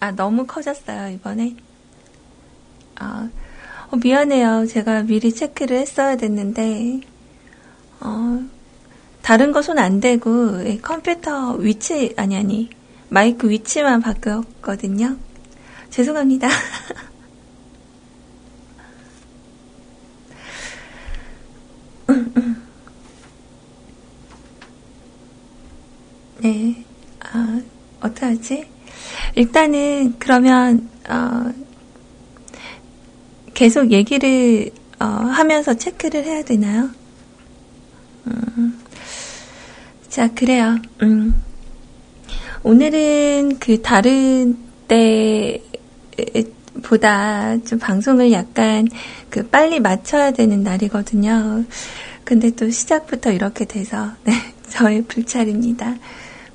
아, 너무 커졌어요, 이번에. 아, 어, 미안해요. 제가 미리 체크를 했어야 됐는데, 어, 다른 거 손 안 대고, 예, 컴퓨터 위치, 아니, 아니, 마이크 위치만 바뀌었거든요. 죄송합니다. 네, 아, 어떡하지? 일단은, 그러면, 어, 계속 얘기를, 어, 하면서 체크를 해야 되나요? 음, 자, 그래요. 음. 오늘은 그 다른 때 보다 좀 방송을 약간 그 빨리 맞춰야 되는 날이거든요. 근데 또 시작부터 이렇게 돼서, 네, 저의 불찰입니다.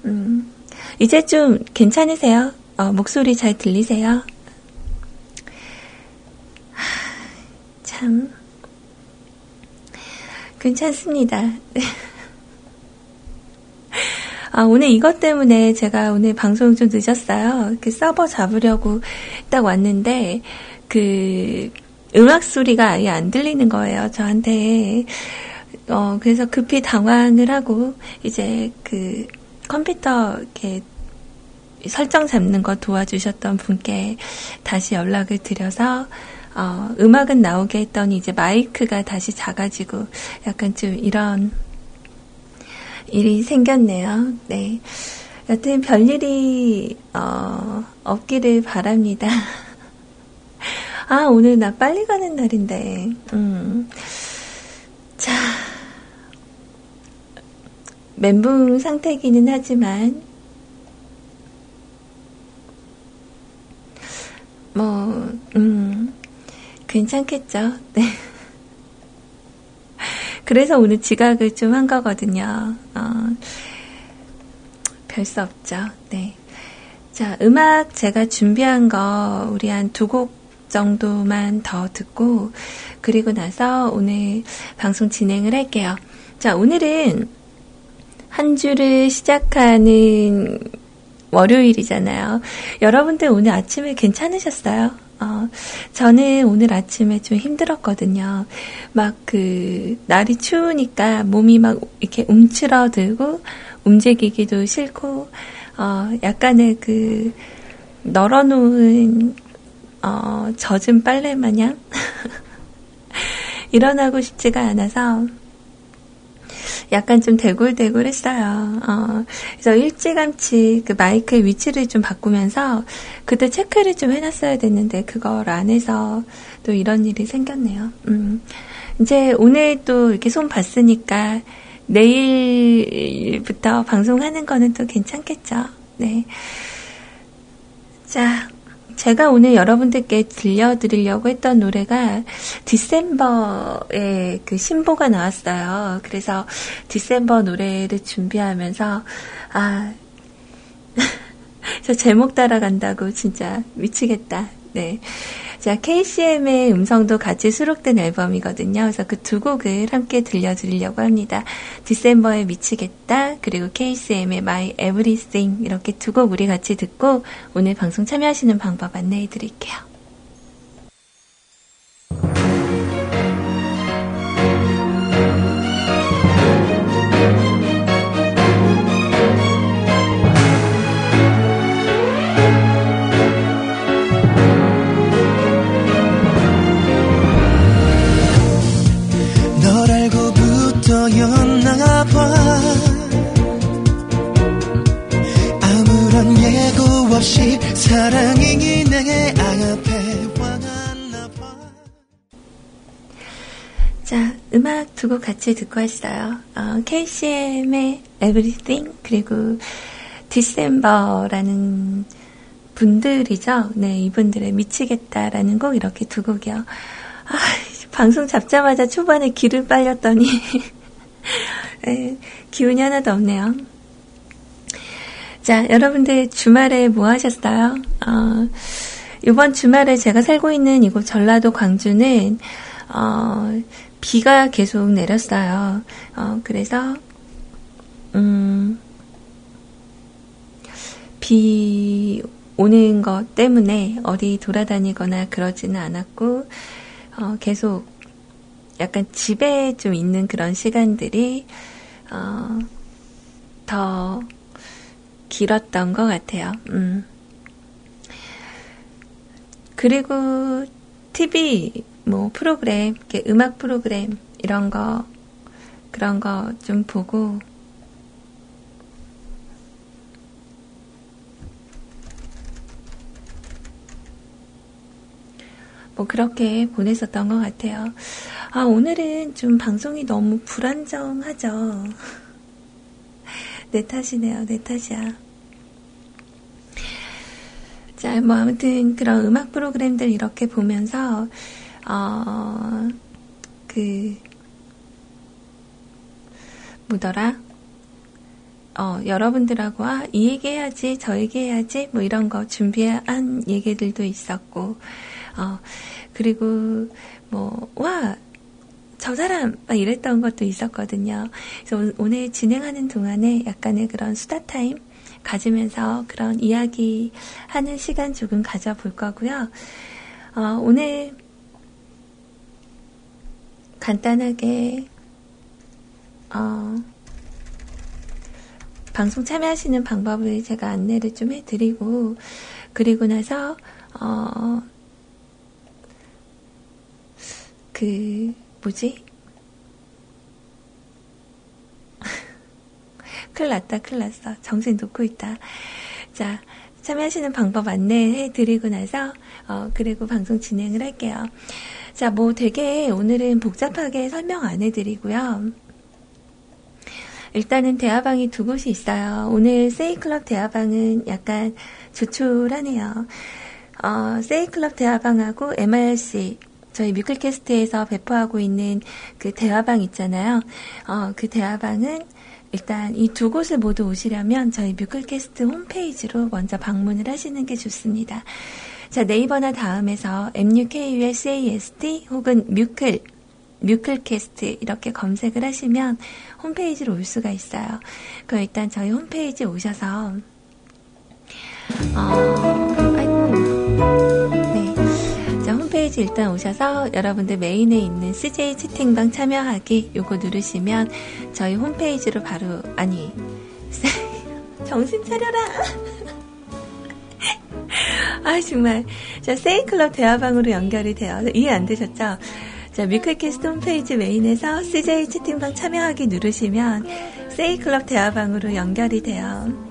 음, 이제 좀 괜찮으세요? 어, 목소리 잘 들리세요? 참, 괜찮습니다. 아, 오늘 이것 때문에 제가 오늘 방송 좀 늦었어요. 그 서버 잡으려고 딱 왔는데, 그, 음악 소리가 아예 안 들리는 거예요, 저한테. 어, 그래서 급히 당황을 하고, 이제 그, 컴퓨터 이렇게 설정 잡는 거 도와주셨던 분께 다시 연락을 드려서 어, 음악은 나오게 했더니 이제 마이크가 다시 작아지고 약간 좀 이런 일이 생겼네요. 네. 여튼 별일이 어, 없기를 바랍니다. 아 오늘 나 빨리 가는 날인데. 음. 자. 멘붕 상태이기는 하지만, 뭐, 음, 괜찮겠죠. 네. 그래서 오늘 지각을 좀 한 거거든요. 어, 별 수 없죠. 네. 자, 음악 제가 준비한 거 우리 한 두 곡 정도만 더 듣고, 그리고 나서 오늘 방송 진행을 할게요. 자, 오늘은 한 주를 시작하는 월요일이잖아요. 여러분들 오늘 아침에 괜찮으셨어요? 어, 저는 오늘 아침에 좀 힘들었거든요. 막 그, 날이 추우니까 몸이 막 이렇게 움츠러들고, 움직이기도 싫고, 어, 약간의 그, 널어놓은, 어, 젖은 빨래 마냥? 일어나고 싶지가 않아서, 약간 좀 대굴대굴 했어요. 어, 그래서 일찌감치 그 마이크의 위치를 좀 바꾸면서 그때 체크를 좀 해놨어야 됐는데 그걸 안 해서 또 이런 일이 생겼네요. 음, 이제 오늘 또 이렇게 손 봤으니까 내일부터 방송하는 거는 또 괜찮겠죠. 네. 자, 제가 오늘 여러분들께 들려드리려고 했던 노래가 디셈버의 그 신보가 나왔어요. 그래서 디셈버 노래를 준비하면서, 아, 저 제목 따라간다고 진짜 미치겠다. 네. 자, KCM의 음성도 같이 수록된 앨범이거든요. 그래서 그 두 곡을 함께 들려드리려고 합니다. 디셈버에 미치겠다, 그리고 KCM의 My Everything 이렇게 두 곡 우리 같이 듣고 오늘 방송 참여하시는 방법 안내해 드릴게요. 없이 사랑이 내 앞에 와갔나 봐. 자, 음악 두 곡 같이 듣고 왔어요. 어, KCM의 Everything 그리고 디셈버라는 분들이죠. 네, 이분들의 미치겠다라는 곡 이렇게 두 곡이요. 아, 방송 잡자마자 초반에 기를 빨렸더니 네, 기운이 하나도 없네요. 자, 여러분들 주말에 뭐 하셨어요? 어, 이번 주말에 제가 살고 있는 이곳 전라도 광주는 어, 비가 계속 내렸어요. 어, 그래서 음, 비 오는 것 때문에 어디 돌아다니거나 그러지는 않았고, 어, 계속 약간 집에 좀 있는 그런 시간들이, 어, 더 길었던 것 같아요. 음. 그리고 TV, 뭐, 프로그램, 음악 프로그램, 이런 거, 그런 거 좀 보고, 뭐 그렇게 보냈었던 것 같아요. 아, 오늘은 좀 방송이 너무 불안정하죠. 내 탓이네요, 내 탓이야. 자, 뭐 아무튼 그런 음악 프로그램들 이렇게 보면서, 어, 그, 뭐더라? 어, 여러분들하고, 아, 이 얘기 해야지, 저 얘기 해야지, 뭐 이런 거 준비한 얘기들도 있었고, 어, 그리고 뭐, 와, 저 사람 막 이랬던 것도 있었거든요. 그래서 오늘 진행하는 동안에 약간의 그런 수다 타임 가지면서 그런 이야기 하는 시간 조금 가져볼 거고요. 어, 오늘 간단하게 어, 방송 참여하시는 방법을 제가 안내를 좀 해드리고 그리고 나서 어, 그 뭐지? 큰일 났다, 큰일 났어. 정신 놓고 있다. 자, 참여하시는 방법 안내해 드리고 나서, 어, 그리고 방송 진행을 할게요. 자, 뭐 되게 오늘은 복잡하게 설명 안 해드리고요. 일단은 대화방이 두 곳이 있어요. 오늘 세이클럽 대화방은 약간 조촐하네요. 어, 세이클럽 대화방하고 MRC, 저희 뮤클캐스트에서 배포하고 있는 그 대화방 있잖아요. 어, 그 대화방은 일단 이 두 곳을 모두 오시려면 저희 뮤클캐스트 홈페이지로 먼저 방문을 하시는 게 좋습니다. 자, 네이버나 다음에서 MUKUSAST 혹은 뮤클, 뮤클캐스트 이렇게 검색을 하시면 홈페이지로 올 수가 있어요. 그 일단 저희 홈페이지 오셔서 어, 아이고. 홈페이지 일단 오셔서 여러분들 메인에 있는 CJ 채팅방 참여하기 요거 누르시면 저희 홈페이지로 바로 아니 정신 차려라! 아 정말. 자 세이클럽 대화방으로 연결이 돼요. 이해 안 되셨죠? 자 뮤클캐스트 홈페이지 메인에서 CJ 채팅방 참여하기 누르시면 세이클럽 대화방으로 연결이 돼요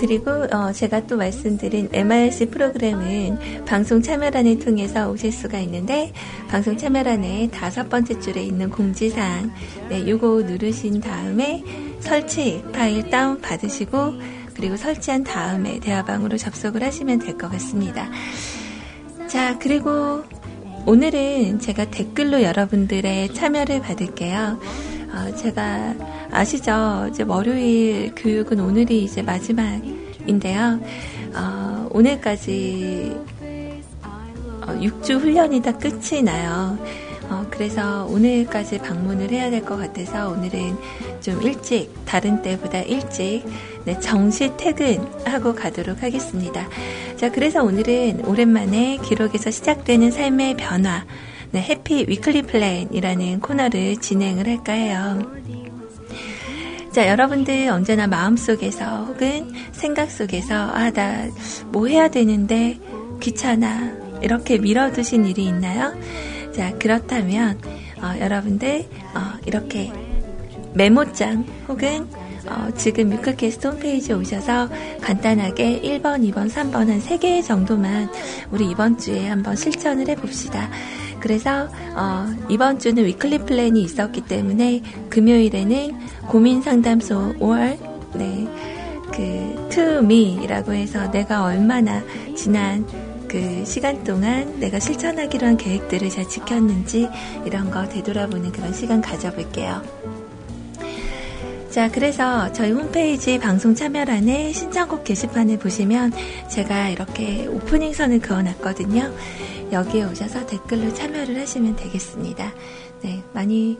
그리고 어, 제가 또 말씀드린 MRC 프로그램은 방송 참여란을 통해서 오실 수가 있는데 방송 참여란의 다섯 번째 줄에 있는 공지사항 네, 요거 누르신 다음에 설치 파일 다운 받으시고 그리고 설치한 다음에 대화방으로 접속을 하시면 될 것 같습니다. 자 그리고 오늘은 제가 댓글로 여러분들의 참여를 받을게요. 어, 제가 아시죠? 이제 월요일 교육은 오늘이 이제 마지막인데요. 어, 오늘까지 어, 6주 훈련이 다 끝이 나요. 어, 그래서 오늘까지 방문을 해야 될 것 같아서 오늘은 좀 일찍, 다른 때보다 일찍, 네, 정시 퇴근하고 가도록 하겠습니다. 자, 그래서 오늘은 오랜만에 기록에서 시작되는 삶의 변화, 네, Happy Weekly Plan이라는 코너를 진행을 할까 해요. 자, 여러분들 언제나 마음속에서 혹은 생각 속에서, 아, 나 뭐 해야 되는데 귀찮아. 이렇게 밀어두신 일이 있나요? 자, 그렇다면, 어, 여러분들, 어, 이렇게 메모장 혹은 어, 지금 뮤클캐스트 홈페이지에 오셔서 간단하게 1번, 2번, 3번 한 3개 정도만 우리 이번 주에 한번 실천을 해봅시다. 그래서 어, 이번 주는 위클리 플랜이 있었기 때문에 금요일에는 고민 상담소 5월 네, 그 me라고 해서 내가 얼마나 지난 그 시간 동안 내가 실천하기로 한 계획들을 잘 지켰는지 이런 거 되돌아보는 그런 시간 가져볼게요. 자, 그래서 저희 홈페이지 방송 참여란에 신청곡 게시판을 보시면 제가 이렇게 오프닝 선을 그어놨거든요. 여기에 오셔서 댓글로 참여를 하시면 되겠습니다. 네, 많이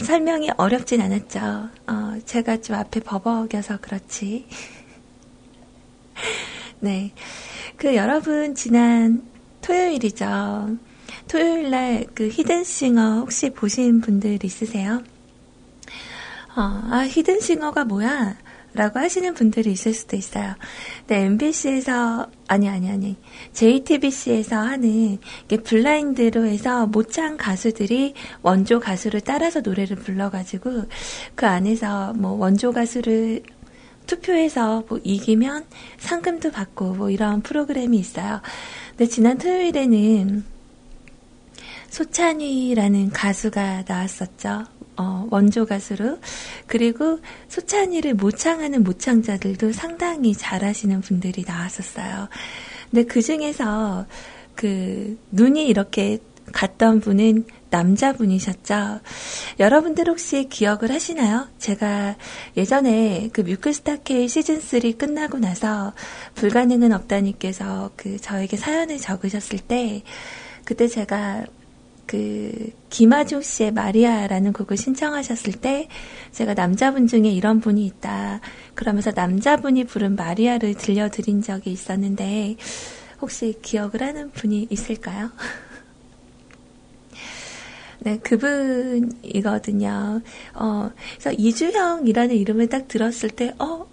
설명이 어렵진 않았죠. 어, 제가 좀 앞에 버벅여서 그렇지. 네. 그 여러분, 지난 토요일이죠. 토요일 날 그 히든싱어 혹시 보신 분들 있으세요? 어, 아, 히든싱어가 뭐야? 라고 하시는 분들이 있을 수도 있어요. 네, MBC에서, 아니, 아니, 아니. JTBC에서 하는, 블라인드로 해서 모창 가수들이 원조 가수를 따라서 노래를 불러가지고, 그 안에서 뭐 원조 가수를 투표해서 뭐 이기면 상금도 받고 뭐 이런 프로그램이 있어요. 근데 지난 토요일에는 소찬이라는 가수가 나왔었죠. 어, 원조 가수로. 그리고 소찬이를 모창하는 모창자들도 상당히 잘하시는 분들이 나왔었어요. 근데 그 중에서 그 눈이 이렇게 갔던 분은 남자분이셨죠. 여러분들 혹시 기억을 하시나요? 제가 예전에 그 뮤클스타K 시즌3 끝나고 나서 불가능은 없다님께서 그 저에게 사연을 적으셨을 때 그때 제가 그 김아중 씨의 마리아라는 곡을 신청하셨을 때 제가 남자분 중에 이런 분이 있다. 그러면서 남자분이 부른 마리아를 들려드린 적이 있었는데 혹시 기억을 하는 분이 있을까요? 네, 그분이거든요. 어, 그래서 이주형이라는 이름을 딱 들었을 때, 어,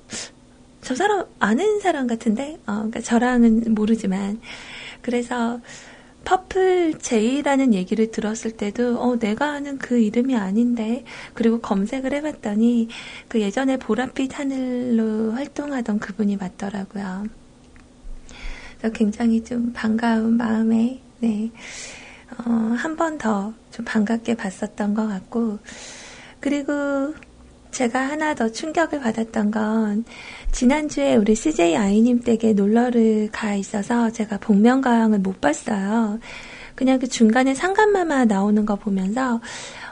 저 사람 아는 사람 같은데? 어, 그러니까 저랑은 모르지만. 그래서 퍼플 제이라는 얘기를 들었을 때도 어 내가 아는 그 이름이 아닌데 그리고 검색을 해봤더니 그 예전에 보랏빛 하늘로 활동하던 그분이 맞더라고요. 그래서 굉장히 좀 반가운 마음에 네. 어, 한 번 더 좀 반갑게 봤었던 것 같고 그리고 제가 하나 더 충격을 받았던 건 지난주에 우리 CJ 아이님 댁에 놀러를 가 있어서 제가 복면가왕을 못 봤어요. 그냥 그 중간에 상간마마 나오는 거 보면서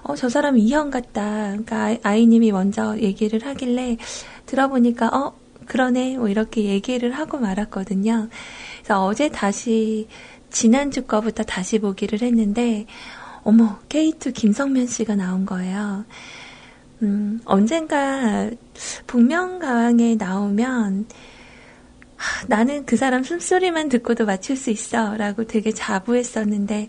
어, 저 사람 이형 같다. 그러니까 아이, 님이 먼저 얘기를 하길래 들어보니까 어, 그러네. 뭐 이렇게 얘기를 하고 말았거든요. 그래서 어제 다시 지난주 거부터 다시 보기를 했는데 어머, K2 김성면 씨가 나온 거예요. 음, 언젠가 복면가왕에 나오면 하, 나는 그 사람 숨소리만 듣고도 맞출 수 있어 라고 되게 자부했었는데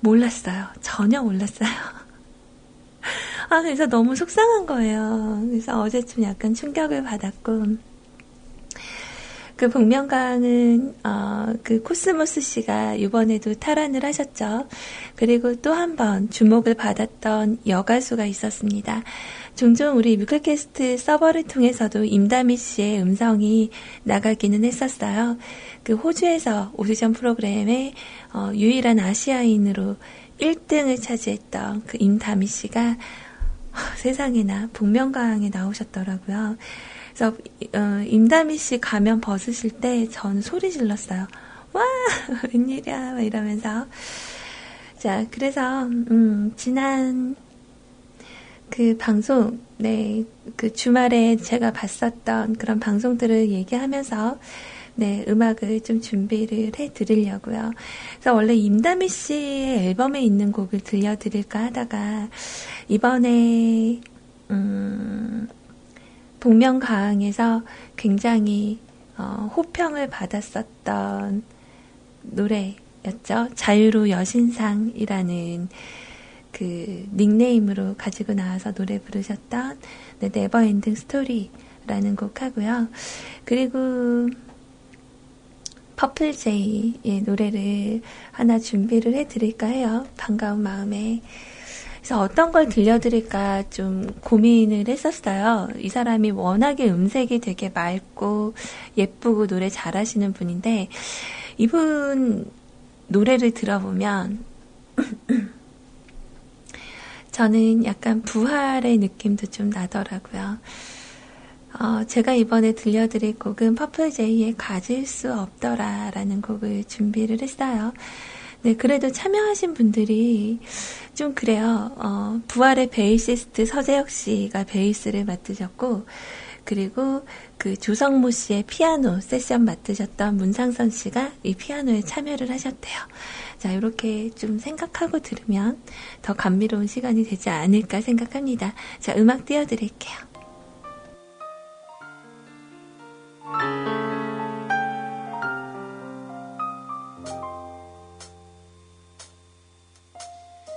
몰랐어요. 전혀 몰랐어요. 아, 그래서 너무 속상한 거예요. 그래서 어제 좀 약간 충격을 받았고, 그 복면가왕은 어, 그 코스모스 씨가 이번에도 탈환을 하셨죠. 그리고 또 한 번 주목을 받았던 여가수가 있었습니다. 종종 우리 뮤클캐스트 서버를 통해서도 임다미 씨의 음성이 나가기는 했었어요. 그 호주에서 오디션 프로그램에 어, 유일한 아시아인으로 1등을 차지했던 그 임다미 씨가 어, 세상에나 복면가왕에 나오셨더라고요. 그래서 어, 임다미 씨 가면 벗으실 때 전 소리 질렀어요. 와 웬일이야 이러면서 자 그래서 음, 지난 그 방송, 네, 그 주말에 제가 봤었던 그런 방송들을 얘기하면서 네, 음악을 좀 준비를 해 드리려고요. 그래서 원래 임다미 씨의 앨범에 있는 곡을 들려 드릴까 하다가 이번에 음, 복면가왕에서 굉장히 어, 호평을 받았었던 노래였죠. 자유로 여신상이라는 그 닉네임으로 가지고 나와서 노래 부르셨던 네, Never Ending Story라는 곡 하고요. 그리고 퍼플제이의 노래를 하나 준비를 해드릴까 해요. 반가운 마음에. 그래서 어떤 걸 들려드릴까 좀 고민을 했었어요. 이 사람이 워낙에 음색이 되게 맑고 예쁘고 노래 잘하시는 분인데 이분 노래를 들어보면 저는 약간 부활의 느낌도 좀 나더라고요. 어, 제가 이번에 들려드릴 곡은 퍼플제이의 가질 수 없더라 라는 곡을 준비를 했어요. 네, 그래도 참여하신 분들이 좀 그래요. 어, 부활의 베이시스트 서재혁 씨가 베이스를 맡으셨고, 그리고 그 조성모 씨의 피아노 세션 맡으셨던 문상선 씨가 이 피아노에 참여를 하셨대요. 자, 이렇게 좀 생각하고 들으면 더 감미로운 시간이 되지 않을까 생각합니다. 자, 음악 띄워드릴게요.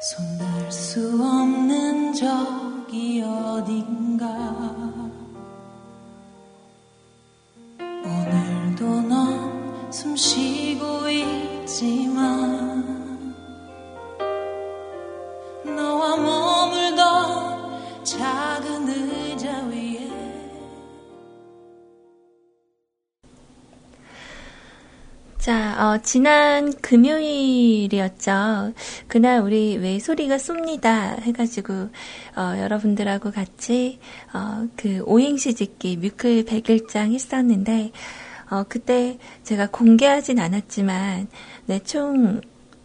손댈 수 없는 적이 어딘가 오늘도 넌 숨쉬고 있지만 너와 머물던 작은 의자 위에 자, 어, 지난 금요일이었죠. 그날 우리 왜 소리가 쏩니다 해가지고, 어, 여러분들하고 같이, 어, 그 오행시 짓기 뮤클 100일장 했었는데, 어, 그때 제가 공개하진 않았지만, 네, 총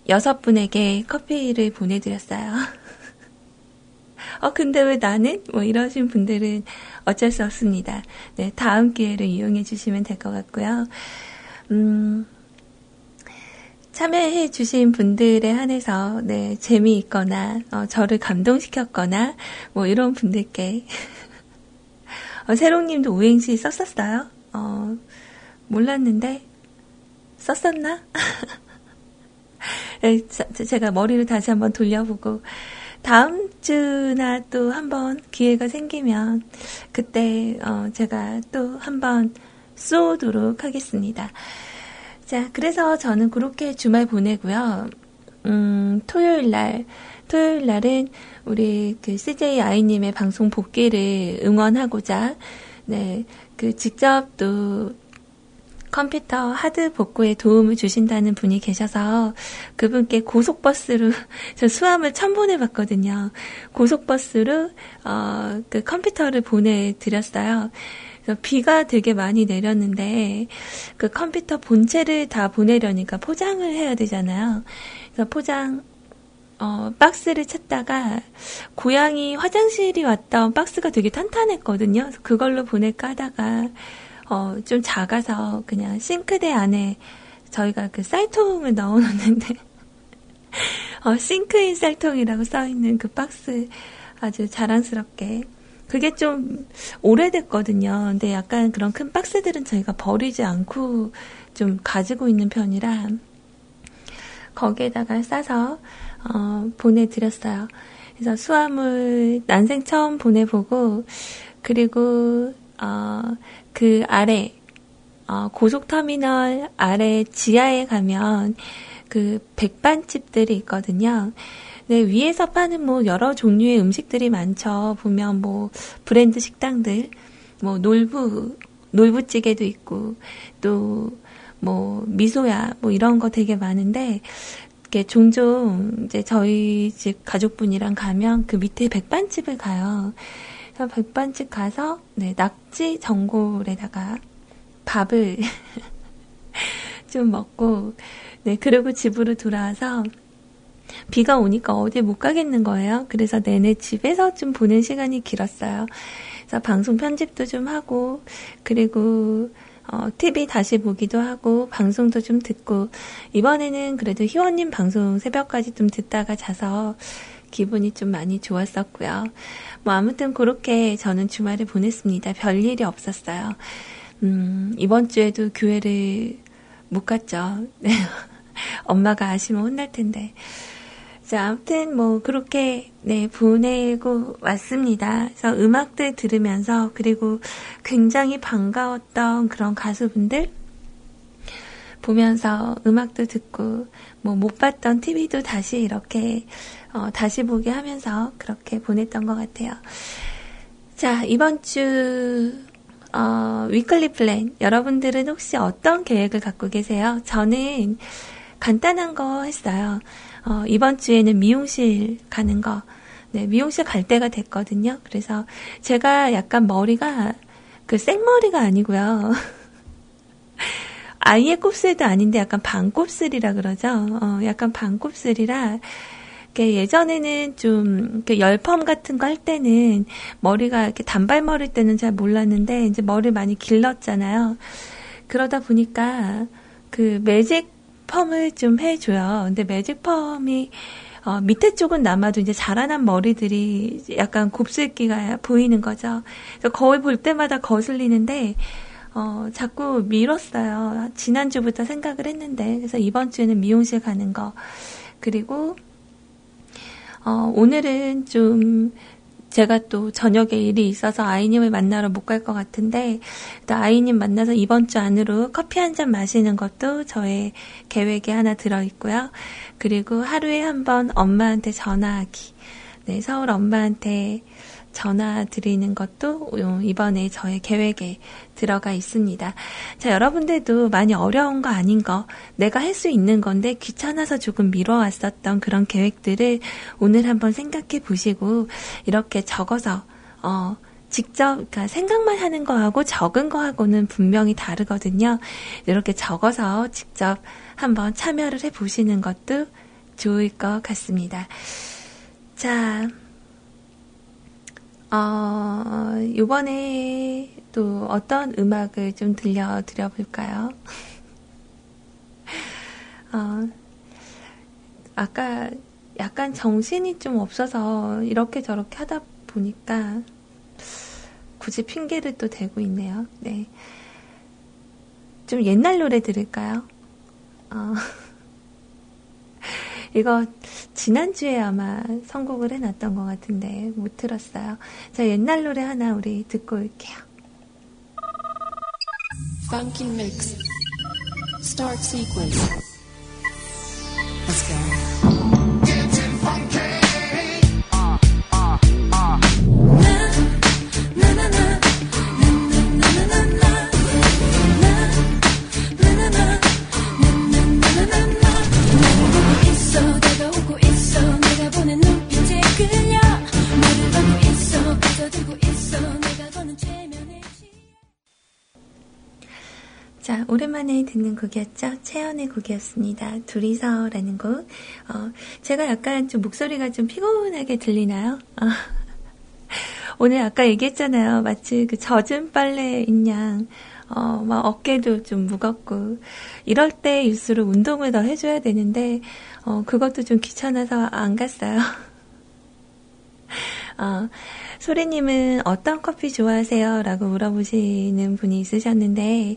여섯 분에게 커피를 보내드렸어요. 어, 근데 왜 나는? 뭐 이러신 분들은 어쩔 수 없습니다. 네, 다음 기회를 이용해 주시면 될 것 같고요. 음, 참여해 주신 분들에 한해서 네, 재미있거나 어, 저를 감동시켰거나 뭐 이런 분들께 어, 세롱님도 오행시 썼었어요? 어, 몰랐는데 썼었나? 네, 제가 머리를 다시 한번 돌려보고 다음 주나 또 한번 기회가 생기면 그때 어, 제가 또 한번 쏘도록 하겠습니다. 자, 그래서 저는 그렇게 주말 보내고요. 음, 토요일 날, 토요일 날은 우리 그 CJ 아이님의 방송 복귀를 응원하고자, 네, 그 직접 또 컴퓨터 하드 복구에 도움을 주신다는 분이 계셔서 그분께 고속버스로 저 수암을 처음 보내봤거든요. 고속버스로 어, 그 컴퓨터를 보내드렸어요. 그래서 비가 되게 많이 내렸는데 그 컴퓨터 본체를 다 보내려니까 포장을 해야 되잖아요. 그래서 포장 어, 박스를 찾다가 고양이 화장실이 왔던 박스가 되게 탄탄했거든요. 그걸로 보낼까 하다가 어, 좀 작아서 그냥 싱크대 안에 저희가 그 쌀통을 넣어놓는데 어, 싱크인 쌀통이라고 써있는 그 박스 아주 자랑스럽게 그게 좀 오래됐거든요. 근데 약간 그런 큰 박스들은 저희가 버리지 않고 좀 가지고 있는 편이라 거기에다가 싸서 어, 보내드렸어요. 그래서 수화물 난생 처음 보내보고 그리고 어, 그 아래 어, 고속터미널 아래 지하에 가면 그 백반집들이 있거든요. 네, 위에서 파는 뭐 여러 종류의 음식들이 많죠. 보면 뭐 브랜드 식당들, 뭐 놀부, 놀부찌개도 있고, 또 뭐 미소야, 뭐 이런 거 되게 많은데, 이렇게 종종 이제 저희 집 가족분이랑 가면 그 밑에 백반집을 가요. 그래서 백반집 가서, 네, 낙지 전골에다가 밥을 좀 먹고, 네, 그리고 집으로 돌아와서 비가 오니까 어디 못 가겠는 거예요. 그래서 내내 집에서 좀 보는 시간이 길었어요. 그래서 방송 편집도 좀 하고, 그리고 어, TV 다시 보기도 하고, 방송도 좀 듣고, 이번에는 그래도 희원님 방송 새벽까지 좀 듣다가 자서 기분이 좀 많이 좋았었고요. 뭐 아무튼 그렇게 저는 주말을 보냈습니다. 별 일이 없었어요. 음, 이번 주에도 교회를 못 갔죠. 네. 엄마가 아시면 혼날 텐데. 자, 아무튼 뭐 그렇게 네, 보내고 왔습니다. 그래서 음악들 들으면서 그리고 굉장히 반가웠던 그런 가수분들 보면서 음악도 듣고 뭐 못 봤던 TV도 다시 이렇게 어, 다시 보게 하면서 그렇게 보냈던 것 같아요. 자, 이번 주 어, weekly plan 여러분들은 혹시 어떤 계획을 갖고 계세요? 저는 간단한 거 했어요. 어, 이번 주에는 미용실 가는 거, 네, 미용실 갈 때가 됐거든요. 그래서 제가 약간 머리가 그 생머리가 아니고요. 아예 곱슬도 아닌데 약간 반곱슬이라 그러죠. 어, 약간 반곱슬이라 예전에는 좀 열펌 같은 거 할 때는 머리가 이렇게 단발머리 때는 잘 몰랐는데 이제 머리 많이 길렀잖아요. 그러다 보니까 그 매직 펌을 좀 해줘요. 근데 매직 펌이 어, 밑에 쪽은 남아도 이제 자라난 머리들이 약간 곱슬기가 보이는 거죠. 그래서 거울 볼 때마다 거슬리는데 어, 자꾸 미뤘어요. 지난주부터 생각을 했는데 그래서 이번 주에는 미용실 가는 거 그리고 어, 오늘은 좀 제가 또 저녁에 일이 있어서 아이님을 만나러 못 갈 것 같은데 또 아이님 만나서 이번 주 안으로 커피 한 잔 마시는 것도 저의 계획에 하나 들어 있고요. 그리고 하루에 한 번 엄마한테 전화하기. 네, 서울 엄마한테 전화 드리는 것도 이번에 저의 계획에 들어가 있습니다. 자, 여러분들도 많이 어려운 거 아닌 거, 내가 할 수 있는 건데 귀찮아서 조금 미뤄왔었던 그런 계획들을 오늘 한번 생각해 보시고 이렇게 적어서, 어, 직접 그러니까 생각만 하는 거하고 적은 거하고는 분명히 다르거든요. 이렇게 적어서 직접 한번 참여를 해 보시는 것도 좋을 것 같습니다. 자, 어, 이번에 또 어떤 음악을 좀 들려드려 볼까요? 어, 아까 약간 정신이 좀 없어서 이렇게 저렇게 하다 보니까 굳이 핑계를 또 대고 있네요. 네. 좀 옛날 노래 들을까요? 어. 이거 지난주에 아마 선곡을 해놨던 것 같은데 못 들었어요. 자, 옛날 노래 하나 우리 듣고 올게요. Funky Mix Start Sequence Let's go. 오랜만에 듣는 곡이었죠? 채연의 곡이었습니다. 둘이서라는 곡. 어, 제가 약간 좀 목소리가 좀 피곤하게 들리나요? 어. 오늘 아까 얘기했잖아요. 마치 그 젖은 빨래인 양, 어, 막 어깨도 좀 무겁고, 이럴 때일수록 운동을 더 해줘야 되는데, 어, 그것도 좀 귀찮아서 안 갔어요. 어, 소리님은 어떤 커피 좋아하세요? 라고 물어보시는 분이 있으셨는데,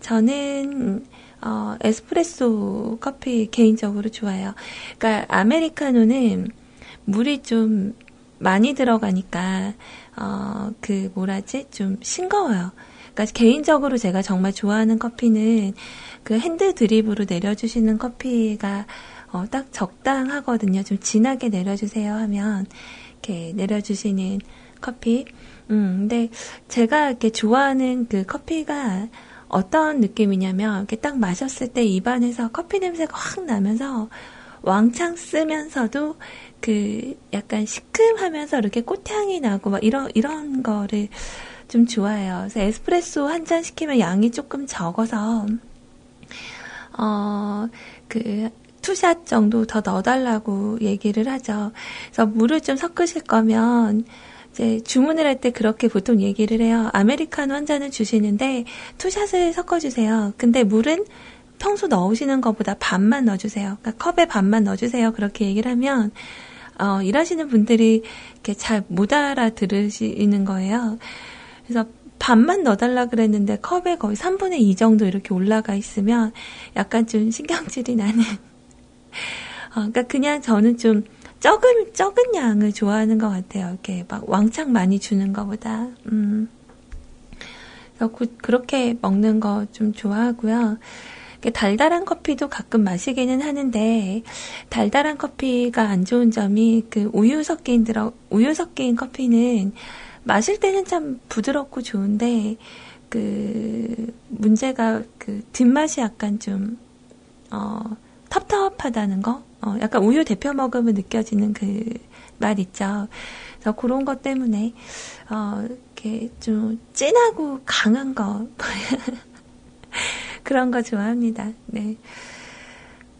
저는 어, 에스프레소 커피 개인적으로 좋아해요. 그러니까 아메리카노는 물이 좀 많이 들어가니까 어, 그 뭐라지 좀 싱거워요. 그러니까 개인적으로 제가 정말 좋아하는 커피는 그 hand drip으로 내려주시는 커피가 어, 딱 적당하거든요. 좀 진하게 내려주세요 하면 이렇게 내려주시는 커피. 음, 근데 제가 이렇게 좋아하는 그 커피가 어떤 느낌이냐면 이렇게 딱 마셨을 때 입안에서 커피 냄새가 확 나면서 왕창 쓰면서도 그 약간 시큼하면서 이렇게 꽃향이 나고 막 이런 이런 거를 좀 좋아해요. 그래서 에스프레소 한 잔 시키면 양이 조금 적어서 어, 그 two shot 정도 더 넣어달라고 얘기를 하죠. 그래서 물을 좀 섞으실 거면 이제 주문을 할 때 그렇게 보통 얘기를 해요. 아메리카노 한 잔을 주시는데 투샷을 섞어주세요. 근데 물은 평소 넣으시는 것보다 반만 넣어주세요. 그러니까 컵에 반만 넣어주세요. 그렇게 얘기를 하면 어, 일하시는 분들이 이렇게 잘 못 알아들으시는 거예요. 그래서 반만 넣어달라 그랬는데 컵에 거의 3분의 2 정도 이렇게 올라가 있으면 약간 좀 신경질이 나는. 어, 그러니까 그냥 저는 좀 적은, 적은 양을 좋아하는 것 같아요. 이렇게 막 왕창 많이 주는 것보다. 음. 그래서 그, 그렇게 먹는 거 좀 좋아하고요. 달달한 커피도 가끔 마시기는 하는데 달달한 커피가 안 좋은 점이 그 우유 섞인 들어 우유 섞인 커피는 마실 때는 참 부드럽고 좋은데 그 문제가 그 뒷맛이 약간 좀 어, 텁텁하다는 거 어, 약간 우유 데펴 먹으면 느껴지는 그맛 있죠. 그래서 그런 것 때문에, 어, 이렇게 좀 진하고 강한 거. 그런 거 좋아합니다. 네.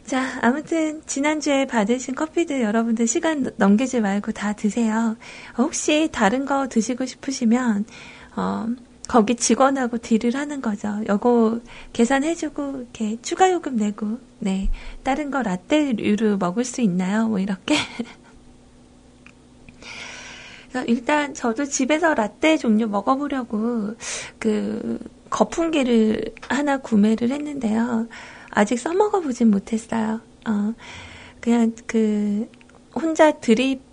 자, 아무튼 지난주에 받으신 커피들 여러분들 시간 넘기지 말고 다 드세요. 혹시 다른 거 드시고 싶으시면 어, 거기 직원하고 딜을 하는 거죠. 요거 계산해주고 이렇게 추가 요금 내고 네 다른 거 라떼류로 먹을 수 있나요? 뭐 이렇게. 일단 저도 집에서 라떼 종류 먹어보려고 그 거품기를 하나 구매를 했는데요. 아직 써먹어보진 못했어요. 어, 그냥 그 혼자 드립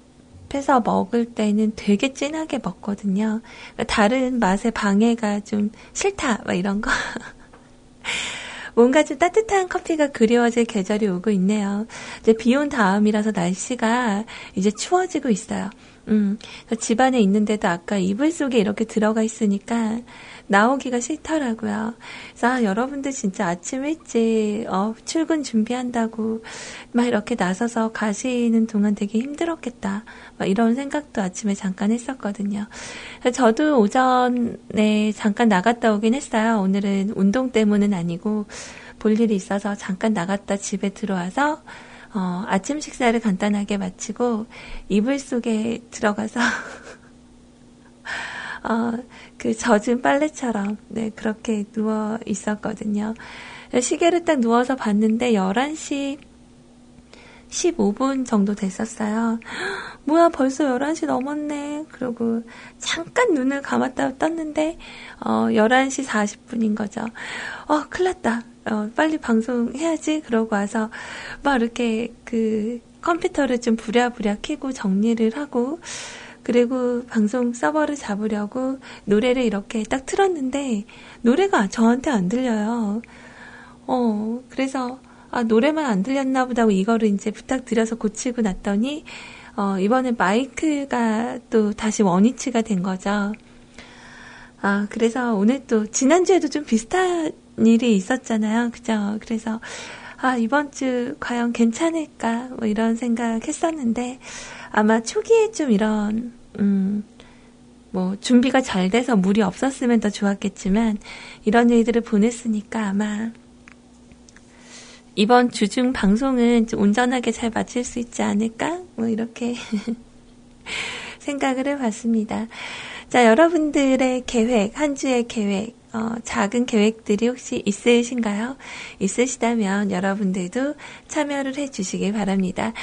해서 먹을 때는 되게 진하게 먹거든요. 그러니까 다른 맛의 방해가 좀 싫다, 막 이런 거. 뭔가 좀 따뜻한 커피가 그리워질 계절이 오고 있네요. 이제 비 온 다음이라서 날씨가 이제 추워지고 있어요. 음, 집 안에 있는데도 아까 이불 속에 이렇게 들어가 있으니까 나오기가 싫더라고요. 그래서 아, 여러분들 진짜 아침 일찍 어, 출근 준비한다고 막 이렇게 나서서 가시는 동안 되게 힘들었겠다. 막 이런 생각도 아침에 잠깐 했었거든요. 저도 오전에 잠깐 나갔다 오긴 했어요. 오늘은 운동 때문은 아니고 볼 일이 있어서 잠깐 나갔다 집에 들어와서 어, 아침 식사를 간단하게 마치고 이불 속에 들어가서 어, 그 젖은 빨래처럼 네, 그렇게 누워 있었거든요. 시계를 딱 누워서 봤는데 11시 15분 정도 됐었어요. 뭐야, 벌써 11시 넘었네. 그리고 잠깐 눈을 감았다 떴는데, 어, 11시 40분인 거죠. 어, 큰일 났다. 어, 빨리 방송해야지. 그러고 와서, 막 이렇게 그 컴퓨터를 좀 부랴부랴 켜고 정리를 하고, 그리고 방송 서버를 잡으려고 노래를 이렇게 딱 틀었는데 노래가 저한테 안 들려요. 어, 그래서 아, 노래만 안 들렸나 보다 고 이거를 이제 부탁드려서 고치고 났더니 어, 이번에 마이크가 또 다시 원위치가 된 거죠. 아, 그래서 오늘 또 지난주에도 좀 비슷한 일이 있었잖아요. 그죠? 그래서 아, 이번 주 과연 괜찮을까? 뭐 이런 생각 했었는데 아마 초기에 좀 이런 음, 뭐 준비가 잘 돼서 무리 없었으면 더 좋았겠지만 이런 일들을 보냈으니까 아마 이번 주중 방송은 좀 온전하게 잘 마칠 수 있지 않을까? 뭐 이렇게 생각을 해봤습니다. 자, 여러분들의 계획, 한 주의 계획, 어, 작은 계획들이 혹시 있으신가요? 있으시다면 여러분들도 참여를 해주시기 바랍니다.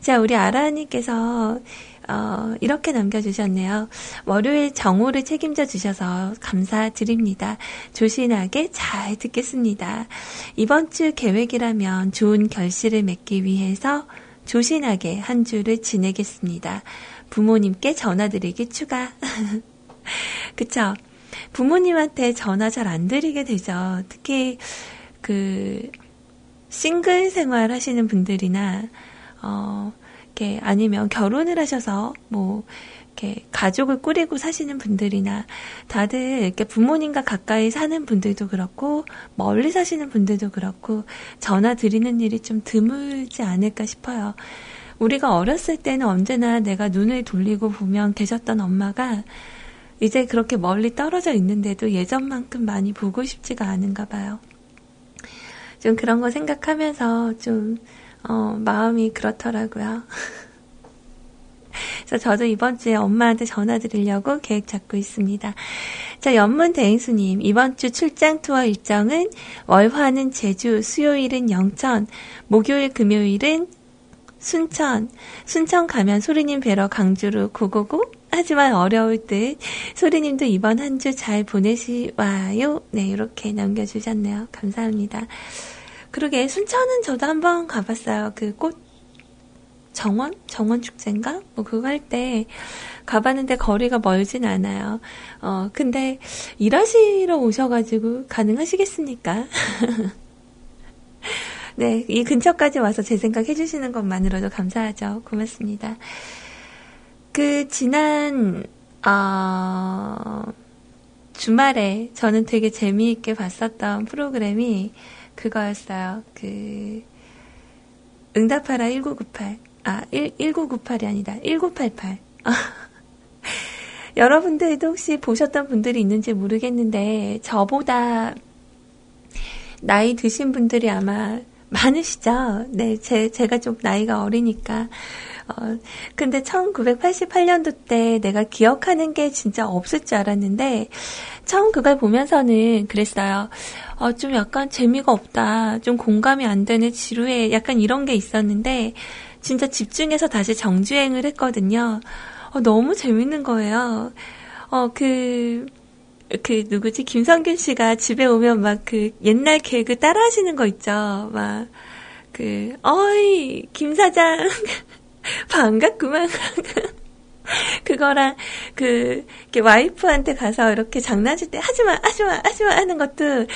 자, 우리 아라님께서 어, 이렇게 남겨주셨네요. 월요일 정오를 책임져 주셔서 감사드립니다. 조신하게 잘 듣겠습니다. 이번 주 계획이라면 좋은 결실을 맺기 위해서 조신하게 한 주를 지내겠습니다. 부모님께 전화드리기 추가. 그쵸? 부모님한테 전화 잘 안 드리게 되죠. 특히 그 싱글 생활 하시는 분들이나 어 이렇게 아니면 결혼을 하셔서 뭐 이렇게 가족을 꾸리고 사시는 분들이나 다들 이렇게 부모님과 가까이 사는 분들도 그렇고 멀리 사시는 분들도 그렇고 전화 드리는 일이 좀 드물지 않을까 싶어요. 우리가 어렸을 때는 언제나 내가 눈을 돌리고 보면 계셨던 엄마가 이제 그렇게 멀리 떨어져 있는데도 예전만큼 많이 보고 싶지가 않은가 봐요. 좀 그런 거 생각하면서 좀 어, 마음이 그렇더라고요. 그래서 저도 이번 주에 엄마한테 전화 드리려고 계획 잡고 있습니다. 자, 연문 대행수님, 이번 주 출장 투어 일정은 월화는 제주, 수요일은 영천, 목요일, 금요일은 순천, 순천 가면 소리님 뵈러 강주로 고고고? 하지만 어려울 듯 소리님도 이번 한 주 잘 보내시와요. 네, 이렇게 남겨주셨네요. 감사합니다. 그러게 순천은 저도 한번 가봤어요. 그 꽃 정원 정원 축제인가 뭐 그거 할 때 가봤는데 거리가 멀진 않아요. 어 근데 일하시러 오셔가지고 가능하시겠습니까? 네, 이 근처까지 와서 제 생각 해주시는 것만으로도 감사하죠. 고맙습니다. 그 지난 어, 주말에 저는 되게 재미있게 봤었던 프로그램이 그거였어요. 그, 응답하라 1998. 아, 1, 1998이 아니다. 1988. 여러분들도 혹시 보셨던 분들이 있는지 모르겠는데, 저보다 나이 드신 분들이 아마 많으시죠? 네, 제, 제가 좀 나이가 어리니까. 어, 근데 1988년도 때 내가 기억하는 게 진짜 없을 줄 알았는데, 처음 그걸 보면서는 그랬어요. 어, 좀 약간 재미가 없다. 좀 공감이 안 되는 지루해. 약간 이런 게 있었는데, 진짜 집중해서 다시 정주행을 했거든요. 어, 너무 재밌는 거예요. 어, 그, 그 누구지 김성균 씨가 집에 오면 막 그 옛날 개그 따라 하시는 거 있죠. 막 그 어이 김 사장 반갑구만. 그거랑 그 와이프한테 가서 이렇게 장난칠 때 하지마 하지마 하지마 하는 것도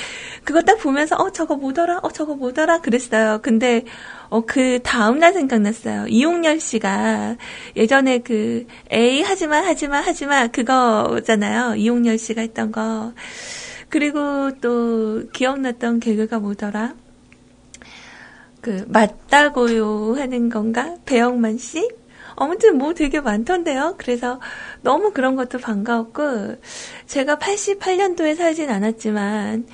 그거 딱 보면서 어 저거 뭐더라 어 저거 뭐더라 그랬어요. 근데 어 그 다음 날 생각났어요. 이용렬 씨가 예전에 그 에이 하지마 하지마 하지마 그거잖아요. 이용렬 씨가 했던 거. 그리고 또 기억났던 개그가 뭐더라? 그 맞다고요 하는 건가? 배영만 씨? 아무튼 뭐 되게 많던데요. 그래서 너무 그런 것도 반가웠고, 제가 88년도에 살진 않았지만,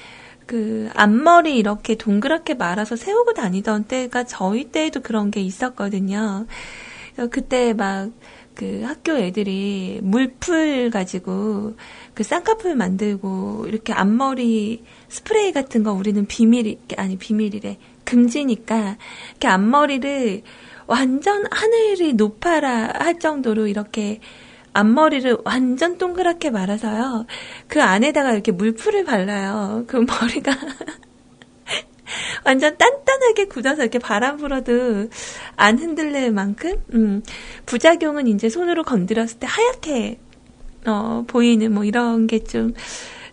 그 앞머리 이렇게 동그랗게 말아서 세우고 다니던 때가 저희 때에도 그런 게 있었거든요. 그때 막 그 학교 애들이 물풀 가지고 그 쌍꺼풀 만들고 이렇게 앞머리 스프레이 같은 거 우리는 비밀이 아니 비밀이래 금지니까 이렇게 앞머리를 완전 하늘이 높아라 할 정도로 이렇게 앞머리를 완전 동그랗게 말아서요. 그 안에다가 이렇게 물풀을 발라요. 그 머리가 완전 단단하게 굳어서 이렇게 바람 불어도 안 흔들릴 만큼, 음, 부작용은 이제 손으로 건드렸을 때 하얗게, 어, 보이는 뭐 이런 게 좀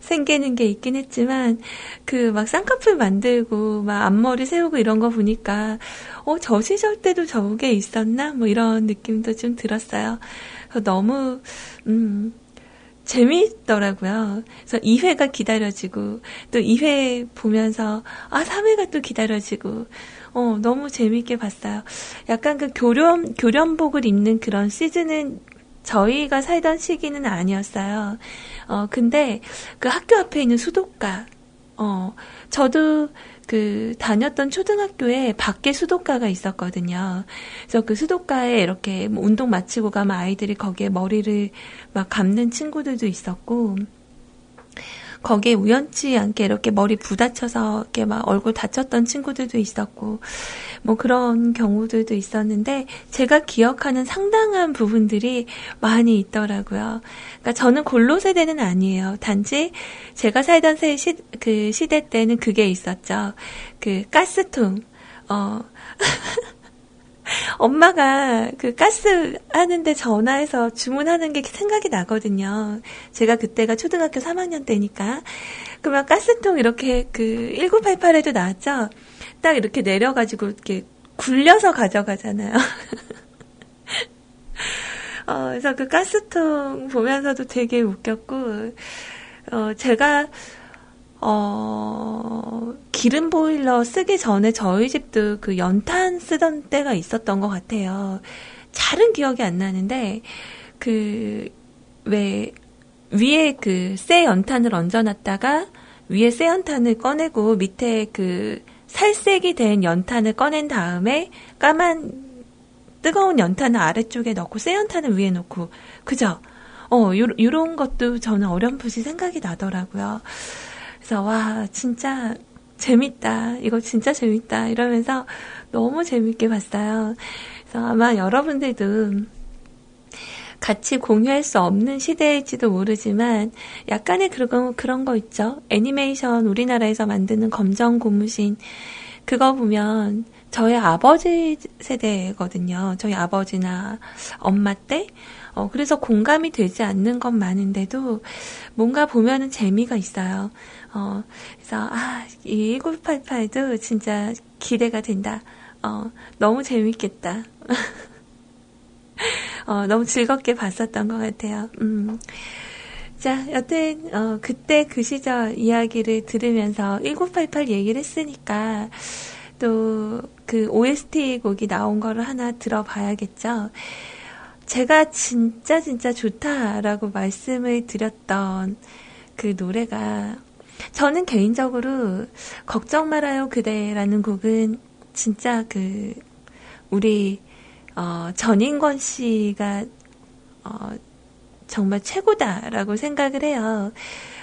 생기는 게 있긴 했지만, 그 막 쌍꺼풀 만들고, 막 앞머리 세우고 이런 거 보니까, 어, 저 시절 때도 저게 있었나? 뭐 이런 느낌도 좀 들었어요. 너무, 음, 재미있더라고요. 그래서 2회가 기다려지고, 또 2회 보면서, 아, 3회가 또 기다려지고, 어, 너무 재미있게 봤어요. 약간 그 교련, 교련복을 입는 그런 시즌은 저희가 살던 시기는 아니었어요. 어, 근데 그 학교 앞에 있는 수도가, 어, 저도 그 다녔던 초등학교에 밖에 수도가가 있었거든요. 그래서 그 수도가에 이렇게 뭐 운동 마치고 가면 아이들이 거기에 머리를 막 감는 친구들도 있었고, 거기에 우연치 않게 이렇게 머리 부다쳐서 이렇게 막 얼굴 다쳤던 친구들도 있었고, 뭐 그런 경우들도 있었는데, 제가 기억하는 상당한 부분들이 많이 있더라고요. 그러니까 저는 골로 세대는 아니에요. 단지 제가 살던 세 시, 그 시대 때는 그게 있었죠. 그 가스통, 어, 엄마가 그 가스 하는데 전화해서 주문하는 게 생각이 나거든요. 제가 그때가 초등학교 3학년 때니까. 그러면 가스통 이렇게 그 1988에도 나왔죠? 딱 이렇게 내려가지고 이렇게 굴려서 가져가잖아요. 어, 그래서 그 가스통 보면서도 되게 웃겼고, 어, 제가 어, 기름 보일러 쓰기 전에 저희 집도 그 연탄 쓰던 때가 있었던 것 같아요. 잘은 기억이 안 나는데, 그, 왜, 위에 그 새 연탄을 얹어놨다가, 위에 새 연탄을 꺼내고, 밑에 그 살색이 된 연탄을 꺼낸 다음에, 까만, 뜨거운 연탄을 아래쪽에 넣고, 새 연탄을 위에 놓고, 그죠? 어, 요, 요런 것도 저는 어렴풋이 생각이 나더라고요. 그래서 와 진짜 재밌다. 이거 진짜 재밌다. 이러면서 너무 재밌게 봤어요. 그래서 아마 여러분들도 같이 공유할 수 없는 시대일지도 모르지만 약간의 그런 그런 거 있죠. 애니메이션 우리나라에서 만드는 검정 고무신 그거 보면 저희 아버지 세대거든요. 저희 아버지나 엄마 때. 어, 그래서 공감이 되지 않는 건 많은데도 뭔가 보면은 재미가 있어요. 어, 그래서, 아, 이 1988도 진짜 기대가 된다. 어, 너무 재밌겠다. 어, 너무 즐겁게 봤었던 것 같아요. 음. 자, 여튼, 어, 그때 그 시절 이야기를 들으면서 1988 얘기를 했으니까, 또, 그 OST 곡이 나온 거를 하나 들어봐야겠죠. 제가 진짜 진짜 좋다라고 말씀을 드렸던 그 노래가 저는 개인적으로 걱정 말아요 그대라는 곡은 진짜 그 우리 어, 전인권 씨가 어, 정말 최고다라고 생각을 해요.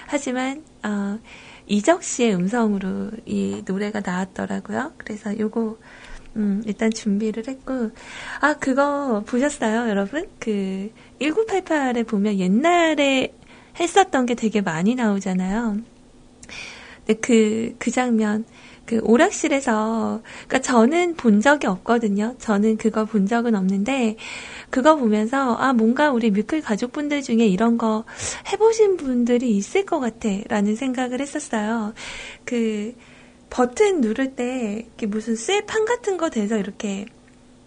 하지만 어, 이적 씨의 음성으로 이 노래가 나왔더라고요. 그래서 요거 음, 일단 준비를 했고 아 그거 보셨어요, 여러분? 그 1988에 보면 옛날에 했었던 게 되게 많이 나오잖아요. 그, 그 장면, 그 오락실에서 그러니까 저는 본 적이 없거든요. 저는 그거 본 적은 없는데 그거 보면서 아 뭔가 우리 뮤클 가족분들 중에 이런 거 해보신 분들이 있을 것 같아 라는 생각을 했었어요. 그 버튼 누를 때 이렇게 무슨 쇠판 같은 거 돼서 이렇게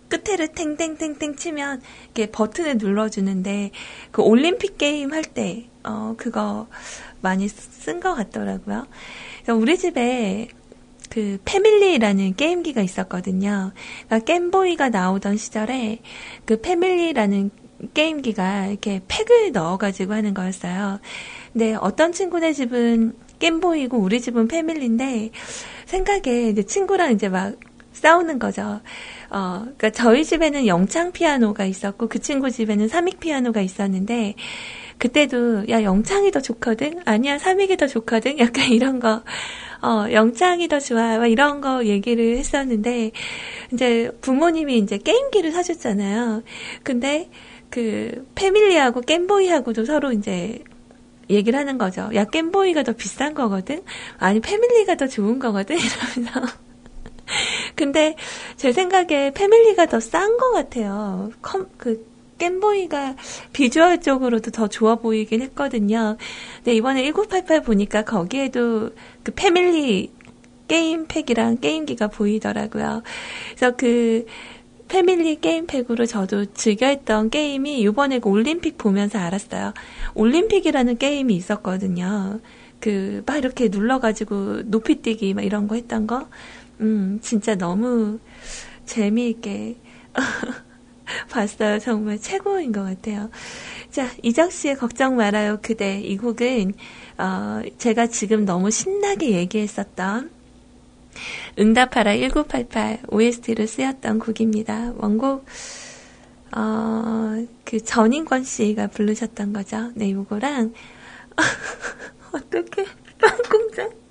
끝에를 탱탱탱탱 치면 이렇게 버튼을 눌러주는데 그 올림픽 게임 할 때 어 그거 많이 쓴 것 같더라고요. 그래서 우리 집에 그 패밀리라는 게임기가 있었거든요. 그러니까 겜보이가 나오던 시절에 그 패밀리라는 게임기가 이렇게 팩을 넣어가지고 하는 거였어요. 근데 어떤 친구네 집은 겜보이고 우리 집은 패밀리인데 생각에 이제 친구랑 이제 막 싸우는 거죠. 어, 그러니까 저희 집에는 영창 피아노가 있었고 그 친구 집에는 삼익 피아노가 있었는데 그때도 야 영창이 더 좋거든? 아니야 삼익이 더 좋거든? 약간 이런 거. 어, 영창이 더 좋아. 막 이런 거 얘기를 했었는데 이제 부모님이 이제 게임기를 사줬잖아요. 근데 그 패밀리하고 겜보이하고도 서로 이제 얘기를 하는 거죠. 야 겜보이가 더 비싼 거거든? 아니 패밀리가 더 좋은 거거든? 이러면서 근데 제 생각에 패밀리가 더 싼 것 같아요. 컴, 그 겜보이가 비주얼적으로도 더 좋아 보이긴 했거든요. 근데 이번에 1988 보니까 거기에도 그 패밀리 게임팩이랑 게임기가 보이더라고요. 그래서 그 패밀리 게임팩으로 저도 즐겨했던 게임이 이번에 그 올림픽 보면서 알았어요. 올림픽이라는 게임이 있었거든요. 그 막 이렇게 눌러가지고 높이뛰기 막 이런 거 했던 거. 음, 진짜 너무 재미있게 봤어요. 정말 최고인 것 같아요. 자, 이적 씨의 걱정 말아요. 그대. 이 곡은, 어, 제가 지금 너무 신나게 얘기했었던 응답하라 1988 OST로 쓰였던 곡입니다. 원곡, 어, 그 전인권 씨가 부르셨던 거죠. 네, 요거랑, 어떻게, 빵공장.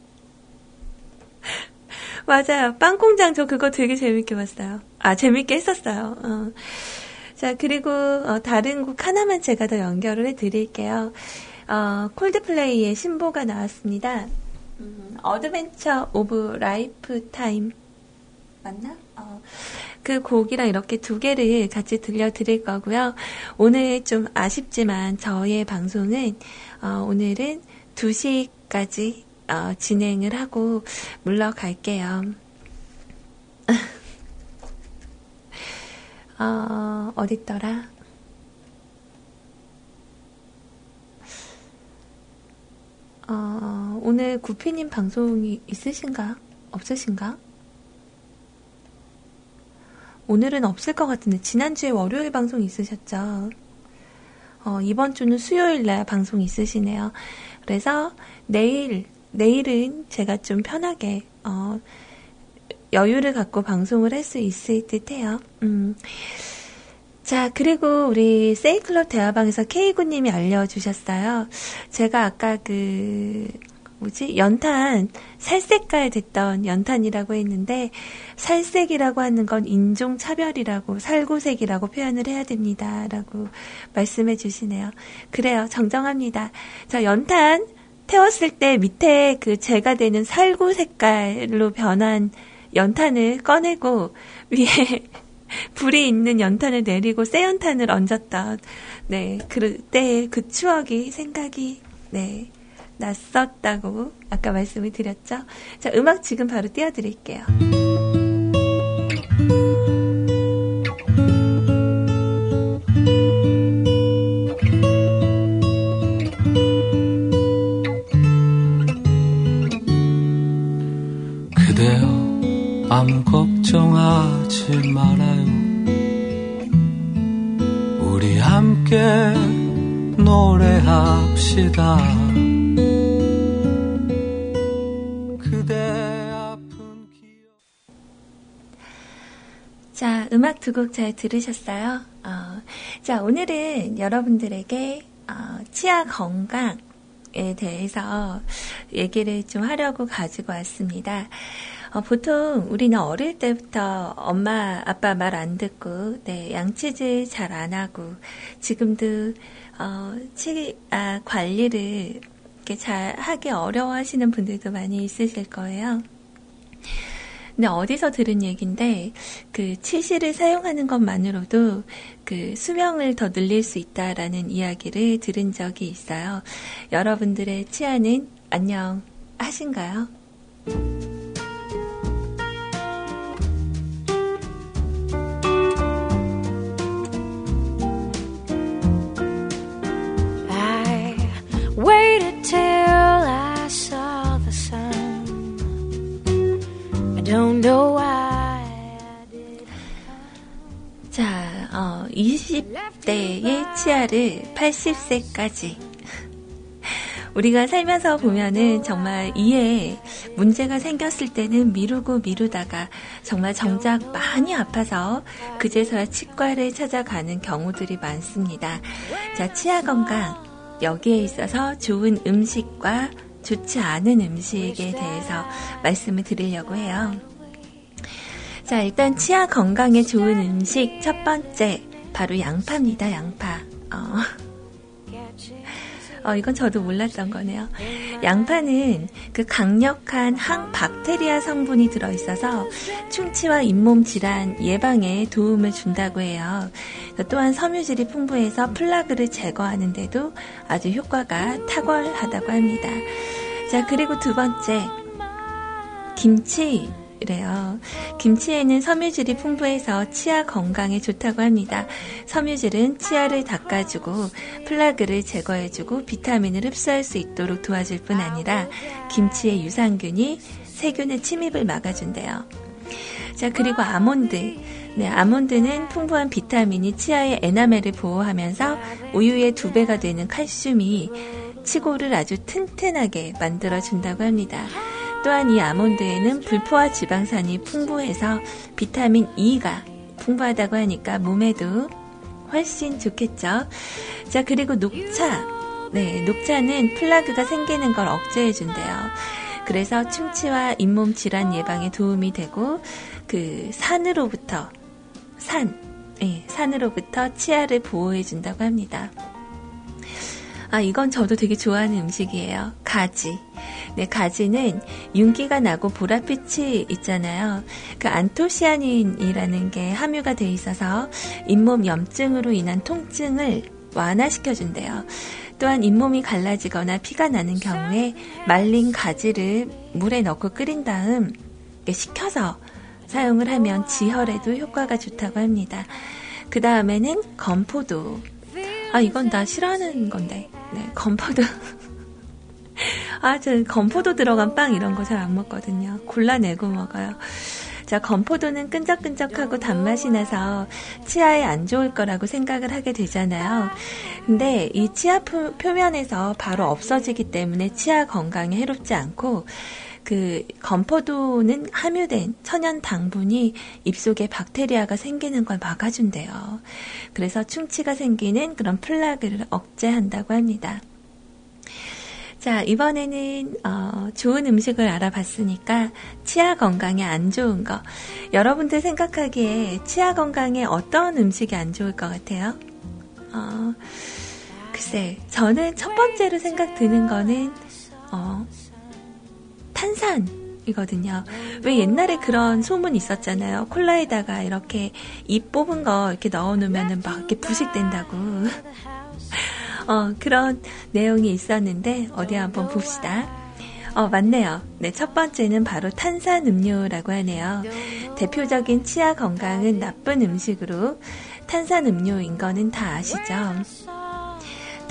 맞아요. 빵공장 저 그거 되게 재밌게 봤어요. 아, 재밌게 했었어요. 어. 자, 그리고 어, 다른 곡 하나만 제가 더 연결을 해드릴게요. 어, 콜드플레이의 신보가 나왔습니다. 음, Adventure of Lifetime. 맞나? 어, 그 곡이랑 이렇게 두 개를 같이 들려드릴 거고요. 오늘 좀 아쉽지만 저의 방송은 어, 오늘은 2시까지 어, 진행을 하고 물러갈게요. 어, 어딨더라? 어, 오늘 구피님 방송이 있으신가? 없으신가? 오늘은 없을 것 같은데, 지난주에 월요일 방송 있으셨죠? 어, 이번 주는 수요일 날 방송 있으시네요. 그래서 내일 내일은 제가 좀 편하게 어, 여유를 갖고 방송을 할 수 있을 듯해요. 음. 자, 그리고 우리 세이클럽 대화방에서 K구님이 알려주셨어요. 제가 아까 그, 뭐지? 연탄, 살색깔 됐던 연탄이라고 했는데, 살색이라고 하는 건 인종차별이라고, 살구색이라고 표현을 해야 됩니다. 라고 말씀해 주시네요. 그래요. 정정합니다. 자, 연탄, 태웠을 때 밑에 그 재가 되는 살구 색깔로 변한 연탄을 꺼내고 위에 불이 있는 연탄을 내리고 새 연탄을 얹었던 네 그때의 그 추억이 생각이 네 났었다고 아까 말씀을 드렸죠. 자 음악 지금 바로 띄워드릴게요. 아무 걱정하지 말아요. 우리 함께 노래합시다. 자, 음악 두 곡 잘 들으셨어요? 어, 자, 오늘은 여러분들에게 어, 치아 건강 에 대해서 얘기를 좀 하려고 가지고 왔습니다. 어, 보통 우리는 어릴 때부터 엄마, 아빠 말 안 듣고, 네, 양치질 잘 안 하고, 지금도, 어, 치, 아, 관리를 이렇게 잘 하기 어려워 하시는 분들도 많이 있으실 거예요. 근데 어디서 들은 얘기인데 그 치실을 사용하는 것만으로도 그 수명을 더 늘릴 수 있다라는 이야기를 들은 적이 있어요. 여러분들의 치아는 안녕 하신가요? Till I saw the sun. I don't know why. 자, 어, 20대의 치아를 80세까지. 우리가 살면서 보면은 정말 이에 문제가 생겼을 때는 미루고 미루다가 정말 정작 많이 아파서 그제서야 치과를 찾아가는 경우들이 많습니다. 자, 치아 건강. 여기에 있어서 좋은 음식과 좋지 않은 음식에 대해서 말씀을 드리려고 해요. 자, 일단 치아 건강에 좋은 음식 첫 번째 바로 양파입니다. 양파. 어. 어, 이건 저도 몰랐던 거네요. 양파는 그 강력한 항박테리아 성분이 들어있어서 충치와 잇몸 질환 예방에 도움을 준다고 해요. 또한 섬유질이 풍부해서 플라그를 제거하는데도 아주 효과가 탁월하다고 합니다. 자, 그리고 두 번째. 김치. 래요. 김치에는 섬유질이 풍부해서 치아 건강에 좋다고 합니다. 섬유질은 치아를 닦아주고 플라그를 제거해주고 비타민을 흡수할 수 있도록 도와줄 뿐 아니라 김치의 유산균이 세균의 침입을 막아준대요. 자, 그리고 아몬드. 네, 아몬드는 풍부한 비타민이 치아의 에나멜을 보호하면서 우유의 두 배가 되는 칼슘이 치골을 아주 튼튼하게 만들어준다고 합니다. 또한 이 아몬드에는 불포화 지방산이 풍부해서 비타민 E가 풍부하다고 하니까 몸에도 훨씬 좋겠죠. 자, 그리고 녹차. 네, 녹차는 플라그가 생기는 걸 억제해 준대요. 그래서 충치와 잇몸 질환 예방에 도움이 되고 그 산으로부터 산, 네, 산으로부터 치아를 보호해 준다고 합니다. 아, 이건 저도 되게 좋아하는 음식이에요. 가지. 네, 가지는 윤기가 나고 보랏빛이 있잖아요. 그 안토시아닌이라는 게 함유가 돼 있어서 잇몸 염증으로 인한 통증을 완화시켜준대요. 또한 잇몸이 갈라지거나 피가 나는 경우에 말린 가지를 물에 넣고 끓인 다음 식혀서 사용을 하면 지혈에도 효과가 좋다고 합니다. 그 다음에는 건포도. 아, 이건 나 싫어하는 건데. 네, 건포도. 아, 저 건포도 들어간 빵 이런 거 잘 안 먹거든요. 골라내고 먹어요. 자, 건포도는 끈적끈적하고 단맛이 나서 치아에 안 좋을 거라고 생각을 하게 되잖아요. 근데 이 치아 표, 표면에서 바로 없어지기 때문에 치아 건강에 해롭지 않고 그 건포도는 함유된 천연 당분이 입속에 박테리아가 생기는 걸 막아준대요. 그래서 충치가 생기는 그런 플라그를 억제한다고 합니다. 자, 이번에는 어, 좋은 음식을 알아봤으니까 치아 건강에 안 좋은 거. 여러분들 생각하기에 치아 건강에 어떤 음식이 안 좋을 것 같아요? 어, 글쎄, 저는 첫 번째로 생각 드는 거는 어, 탄산 이거든요. 왜 옛날에 그런 소문 있었잖아요. 콜라에다가 이렇게 잎 뽑은 거 이렇게 넣어놓으면 막 이렇게 부식된다고. 어, 그런 내용이 있었는데 어디 한번 봅시다. 어, 맞네요. 네, 첫 번째는 바로 탄산 음료라고 하네요. 대표적인 치아 건강은 나쁜 음식으로 탄산 음료인 거는 다 아시죠?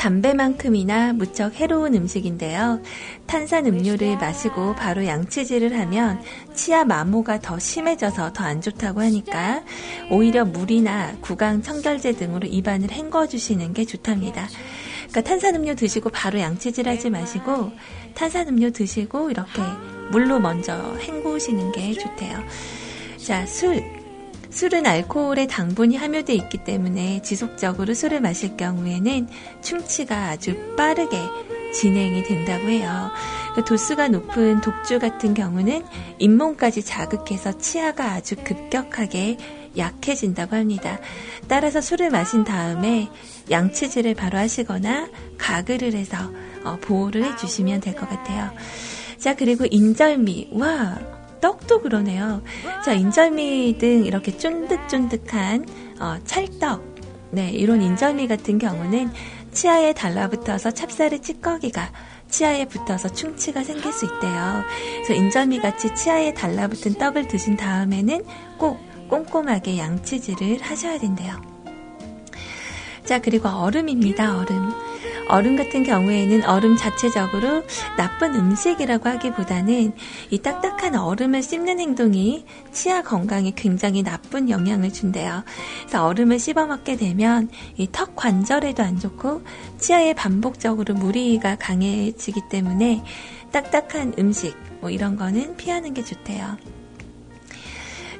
담배만큼이나 무척 해로운 음식인데요. 탄산 음료를 마시고 바로 양치질을 하면 치아 마모가 더 심해져서 더 안 좋다고 하니까 오히려 물이나 구강 청결제 등으로 입안을 헹궈 주시는 게 좋답니다. 그러니까 탄산 음료 드시고 바로 양치질 하지 마시고 탄산 음료 드시고 이렇게 물로 먼저 헹구시는 게 좋대요. 자, 술. 술은 알코올에 당분이 함유되어 있기 때문에 지속적으로 술을 마실 경우에는 충치가 아주 빠르게 진행이 된다고 해요. 그 도수가 높은 독주 같은 경우는 잇몸까지 자극해서 치아가 아주 급격하게 약해진다고 합니다. 따라서 술을 마신 다음에 양치질을 바로 하시거나 가글을 해서 어, 보호를 해주시면 될 것 같아요. 자, 그리고 인절미. 와, 떡도 그러네요. 자, 인절미 등 이렇게 쫀득쫀득한 어, 찰떡, 네, 이런 인절미 같은 경우는 치아에 달라붙어서 찹쌀의 찌꺼기가 치아에 붙어서 충치가 생길 수 있대요. 그래서 인절미 같이 치아에 달라붙은 떡을 드신 다음에는 꼭 꼼꼼하게 양치질을 하셔야 된대요. 자, 그리고 얼음입니다, 얼음. 얼음 같은 경우에는 얼음 자체적으로 나쁜 음식이라고 하기보다는 이 딱딱한 얼음을 씹는 행동이 치아 건강에 굉장히 나쁜 영향을 준대요. 그래서 얼음을 씹어 먹게 되면 이 턱 관절에도 안 좋고 치아에 반복적으로 무리가 강해지기 때문에 딱딱한 음식 뭐 이런 거는 피하는 게 좋대요.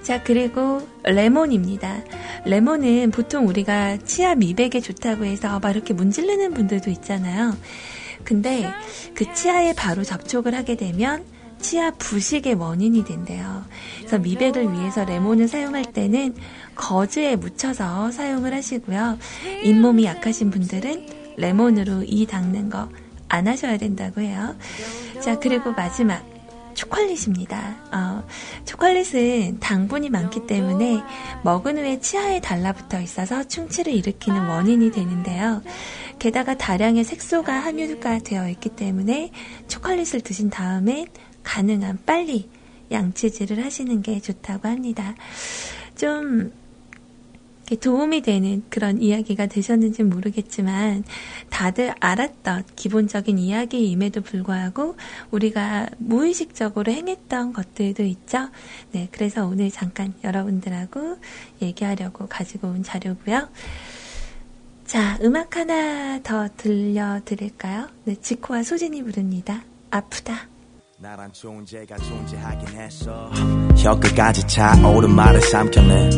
자, 그리고 레몬입니다. 레몬은 보통 우리가 치아 미백에 좋다고 해서 막 이렇게 문질르는 분들도 있잖아요. 근데 그 치아에 바로 접촉을 하게 되면 치아 부식의 원인이 된대요. 그래서 미백을 위해서 레몬을 사용할 때는 거즈에 묻혀서 사용을 하시고요. 잇몸이 약하신 분들은 레몬으로 이 닦는 거 안 하셔야 된다고 해요. 자, 그리고 마지막. 초콜릿입니다. 어, 초콜릿은 당분이 많기 때문에 먹은 후에 치아에 달라붙어 있어서 충치를 일으키는 원인이 되는데요. 게다가 다량의 색소가 함유가 되어 있기 때문에 초콜릿을 드신 다음에 가능한 빨리 양치질을 하시는 게 좋다고 합니다. 좀 도움이 되는 그런 이야기가 되셨는지 모르겠지만 다들 알았던 기본적인 이야기임에도 불구하고 우리가 무의식적으로 행했던 것들도 있죠. 네, 그래서 오늘 잠깐 여러분들하고 얘기하려고 가지고 온 자료고요. 자, 음악 하나 더 들려드릴까요? 네, 지코와 소진이 부릅니다. 아프다. 나란 존재가 존재하긴 했어. 혀 끝까지 차오른 말을 삼켰네.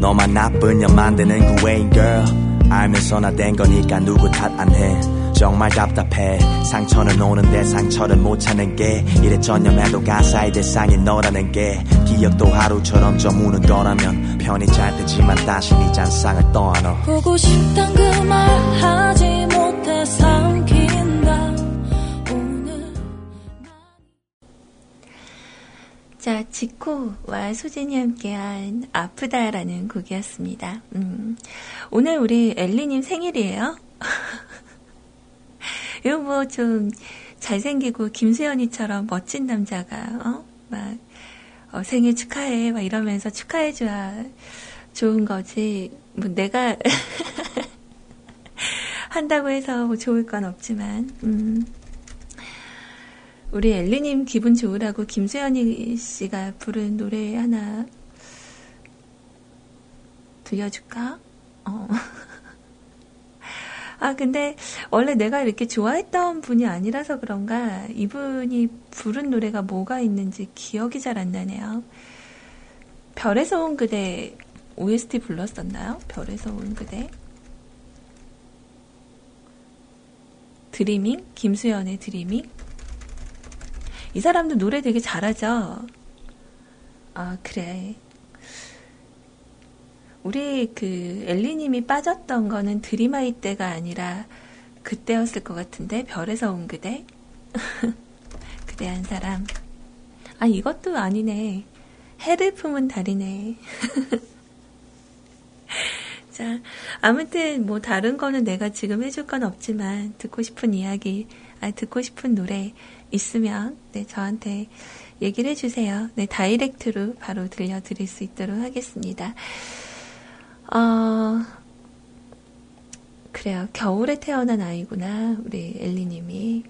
너만 나쁜 년 만드는 그 way girl. 알면서 나 된 거니까 누구 탓 안 해. 정말 답답해. 상처는 오는데 상처를 못 찾는 게. 이래 전념해도 가사의 대상이 너라는 게. 기억도 하루처럼 저무는 거라면 편히 잘 되지만 다시 네 잔상을 떠안어 보고 싶단 그 말 하지 못해 삼 자, 지코와 수진이 함께한 아프다라는 곡이었습니다. 음, 오늘 우리 엘리님 생일이에요. 이거 뭐 좀 잘생기고 김수현이처럼 멋진 남자가, 어? 막, 어, 생일 축하해. 막 이러면서 축하해줘야 좋은 거지. 뭐 내가 한다고 해서 뭐 좋을 건 없지만, 음. 우리 엘리님 기분 좋으라고 김수현이 씨가 부른 노래 하나 들려줄까? 어. 아, 근데 원래 내가 이렇게 좋아했던 분이 아니라서 그런가 이분이 부른 노래가 뭐가 있는지 기억이 잘 안 나네요. 별에서 온 그대 OST 불렀었나요? 별에서 온 그대. 드리밍? 김수현의 드리밍? 이 사람도 노래 되게 잘하죠? 아, 그래. 우리 그 엘리님이 빠졌던 거는 드리마이 때가 아니라 그때였을 것 같은데 별에서 온 그대 그대 한 사람 아 이것도 아니네 해를 품은 달이네 자 아무튼 뭐 다른 거는 내가 지금 해줄 건 없지만 듣고 싶은 이야기 아 듣고 싶은 노래 있으면 네, 저한테 얘기를 해주세요. 네, 다이렉트로 바로 들려드릴 수 있도록 하겠습니다. 어, 그래요. 겨울에 태어난 아이구나, 우리 엘리님이.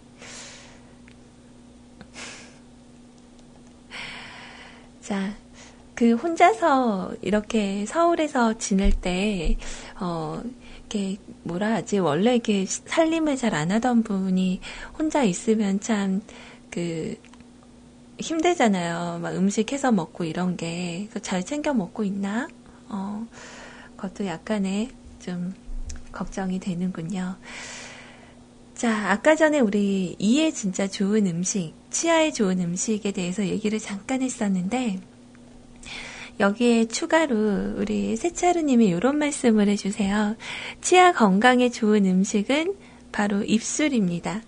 자, 그 혼자서 이렇게 서울에서 지낼 때, 어, 이렇게 뭐라 하지 원래 이렇게 살림을 잘 안 하던 분이 혼자 있으면 참 그 힘들잖아요. 막 음식 해서 먹고 이런 게. 잘 챙겨 먹고 있나? 어, 그것도 약간의 좀 걱정이 되는군요. 자, 아까 전에 우리 이에 진짜 좋은 음식, 치아에 좋은 음식에 대해서 얘기를 잠깐 했었는데, 여기에 추가로 우리 세차루님이 이런 말씀을 해주세요. 치아 건강에 좋은 음식은 바로 입술입니다.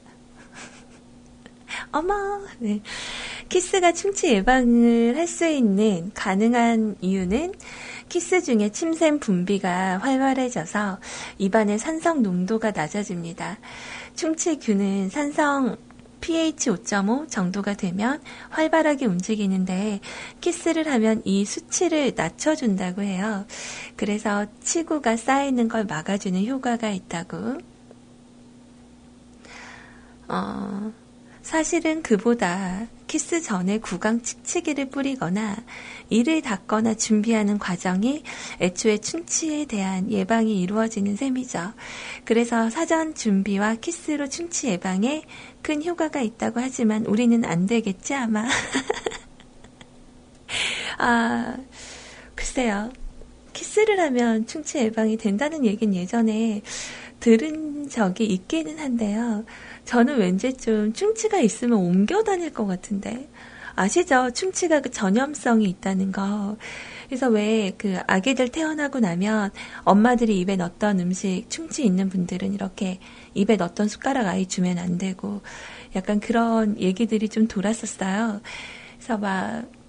어머, 네. 키스가 충치 예방을 할 수 있는 가능한 이유는 키스 중에 침샘 분비가 활발해져서 입안의 산성 농도가 낮아집니다. 충치균은 산성 pH 5.5 정도가 되면 활발하게 움직이는데 키스를 하면 이 수치를 낮춰준다고 해요. 그래서 치구가 쌓이는 걸 막아주는 효과가 있다고. 어, 사실은 그보다 키스 전에 구강 칙칙이를 뿌리거나 이를 닦거나 준비하는 과정이 애초에 충치에 대한 예방이 이루어지는 셈이죠. 그래서 사전 준비와 키스로 충치 예방에 큰 효과가 있다고 하지만 우리는 안 되겠지 아마. 아, 글쎄요. 키스를 하면 충치 예방이 된다는 얘기는 예전에 들은 적이 있기는 한데요. 저는 왠지 좀 충치가 있으면 옮겨 다닐 것 같은데. 아시죠? 충치가 그 전염성이 있다는 거. 그래서 왜 그 아기들 태어나고 나면 엄마들이 입에 넣었던 음식 충치 있는 분들은 이렇게 입에 넣었던 숟가락 아이 주면 안 되고 약간 그런 얘기들이 좀 돌았었어요. 그래서 막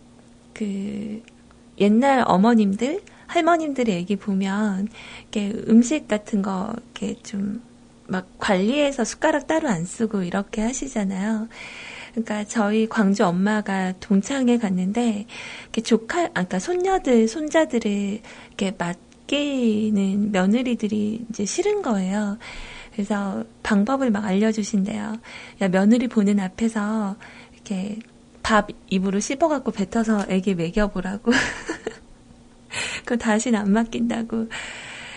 그 옛날 어머님들 할머님들의 얘기 보면 이렇게 음식 같은 거 이렇게 좀 막 관리해서 숟가락 따로 안 쓰고 이렇게 하시잖아요. 그러니까 저희 광주 엄마가 동창회 갔는데 이렇게 조카, 아까 그러니까 손녀들, 손자들을 이렇게 맡기는 며느리들이 이제 싫은 거예요. 그래서 방법을 막 알려주신대요. 야, 며느리 보는 앞에서 이렇게 밥 입으로 씹어갖고 뱉어서 애기 먹여보라고. 그럼 다시는 안 맡긴다고.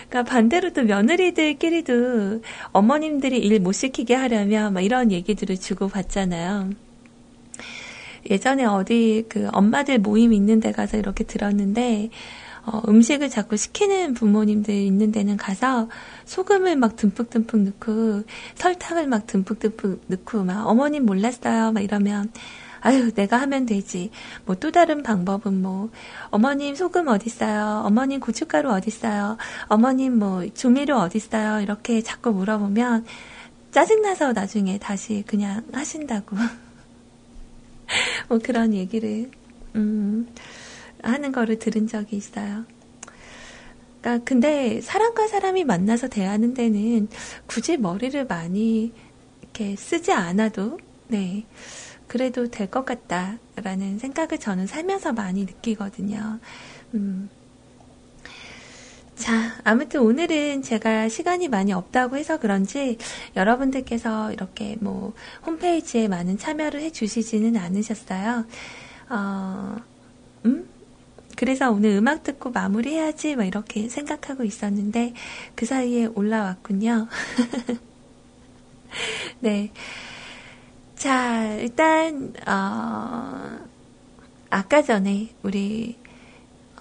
그러니까 반대로 또 며느리들끼리도 어머님들이 일 못 시키게 하려면 막 이런 얘기들을 주고 받잖아요. 예전에 어디 그 엄마들 모임 있는 데 가서 이렇게 들었는데 어, 음식을 자꾸 시키는 부모님들 있는 데는 가서 소금을 막 듬뿍듬뿍 넣고 설탕을 막 듬뿍듬뿍 넣고 막 어머님 몰랐어요 막 이러면 아유 내가 하면 되지. 뭐 또 다른 방법은 뭐. 어머님 소금 어딨어요? 어머님 고춧가루 어딨어요? 어머님 뭐 조미료 어딨어요? 이렇게 자꾸 물어보면 짜증나서 나중에 다시 그냥 하신다고. 뭐 그런 얘기를 음, 하는 거를 들은 적이 있어요. 그러니까 근데 사람과 사람이 만나서 대하는 데는 굳이 머리를 많이 이렇게 쓰지 않아도 네 그래도 될 것 같다라는 생각을 저는 살면서 많이 느끼거든요. 음. 자, 아무튼 오늘은 제가 시간이 많이 없다고 해서 그런지 여러분들께서 이렇게 뭐 홈페이지에 많은 참여를 해 주시지는 않으셨어요. 어, 음? 그래서 오늘 음악 듣고 마무리해야지 뭐 이렇게 생각하고 있었는데 그 사이에 올라왔군요. 네. 자, 일단, 어, 아까 전에 우리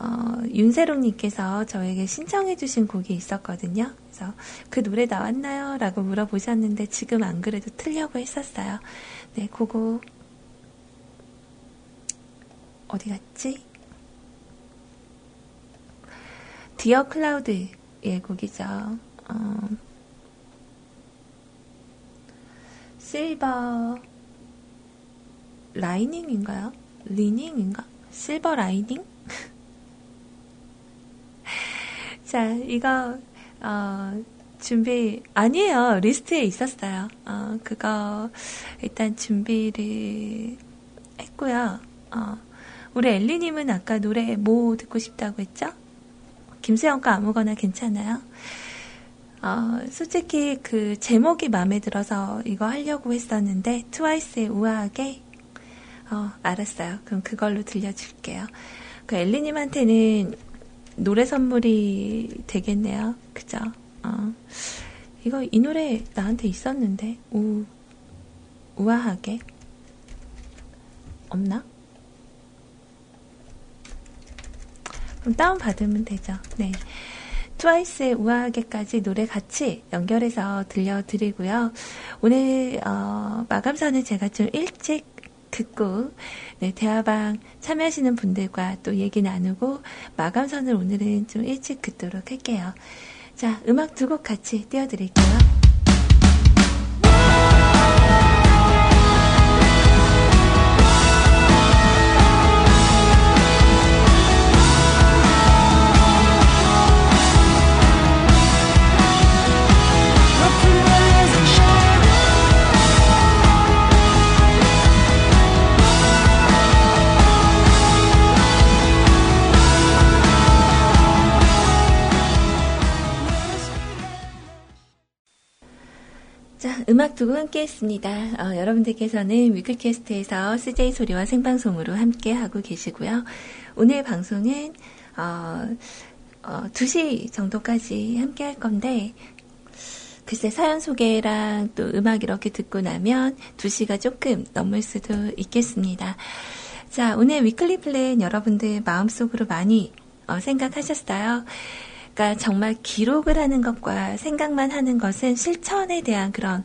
어, 윤세롱님께서 저에게 신청해주신 곡이 있었거든요. 그래서 그 노래 나왔나요? 라고 물어보셨는데 지금 안 그래도 틀려고 했었어요. 네, 그거 어디 갔지? 디어 클라우드의 곡이죠. 어, Silver Lining인가요? Lining인가? Silver Lining? 자, 이거, 어, 준비, 아니에요. 리스트에 있었어요. 어, 그거, 일단 준비를 했고요. 어, 우리 엘리님은 아까 노래 뭐 듣고 싶다고 했죠? 김수영 거 아무거나 괜찮아요. 어, 솔직히 그 제목이 마음에 들어서 이거 하려고 했었는데, 트와이스의 우아하게, 어, 알았어요. 그럼 그걸로 들려줄게요. 그 엘리님한테는 노래 선물이 되겠네요. 그죠? 어. 이거, 이 노래 나한테 있었는데, 우, 우아하게. 없나? 그럼 다운 받으면 되죠. 네. 트와이스의 우아하게까지 노래 같이 연결해서 들려드리고요. 오늘, 어, 마감선은 제가 좀 일찍 듣고 네, 대화방 참여하시는 분들과 또 얘기 나누고 마감선을 오늘은 좀 일찍 듣도록 할게요. 자, 음악 두 곡 같이 띄워드릴게요. 두고 함께 했습니다. 어, 여러분들께서는 위클캐스트에서 CJ 소리와 생방송으로 함께 하고 계시고요. 오늘 방송은, 어, 어, 2시 정도까지 함께 할 건데, 글쎄 사연 소개랑 또 음악 이렇게 듣고 나면 2시가 조금 넘을 수도 있겠습니다. 자, 오늘 weekly plan 여러분들 마음속으로 많이 어, 생각하셨어요. 그러니까 정말 기록을 하는 것과 생각만 하는 것은 실천에 대한 그런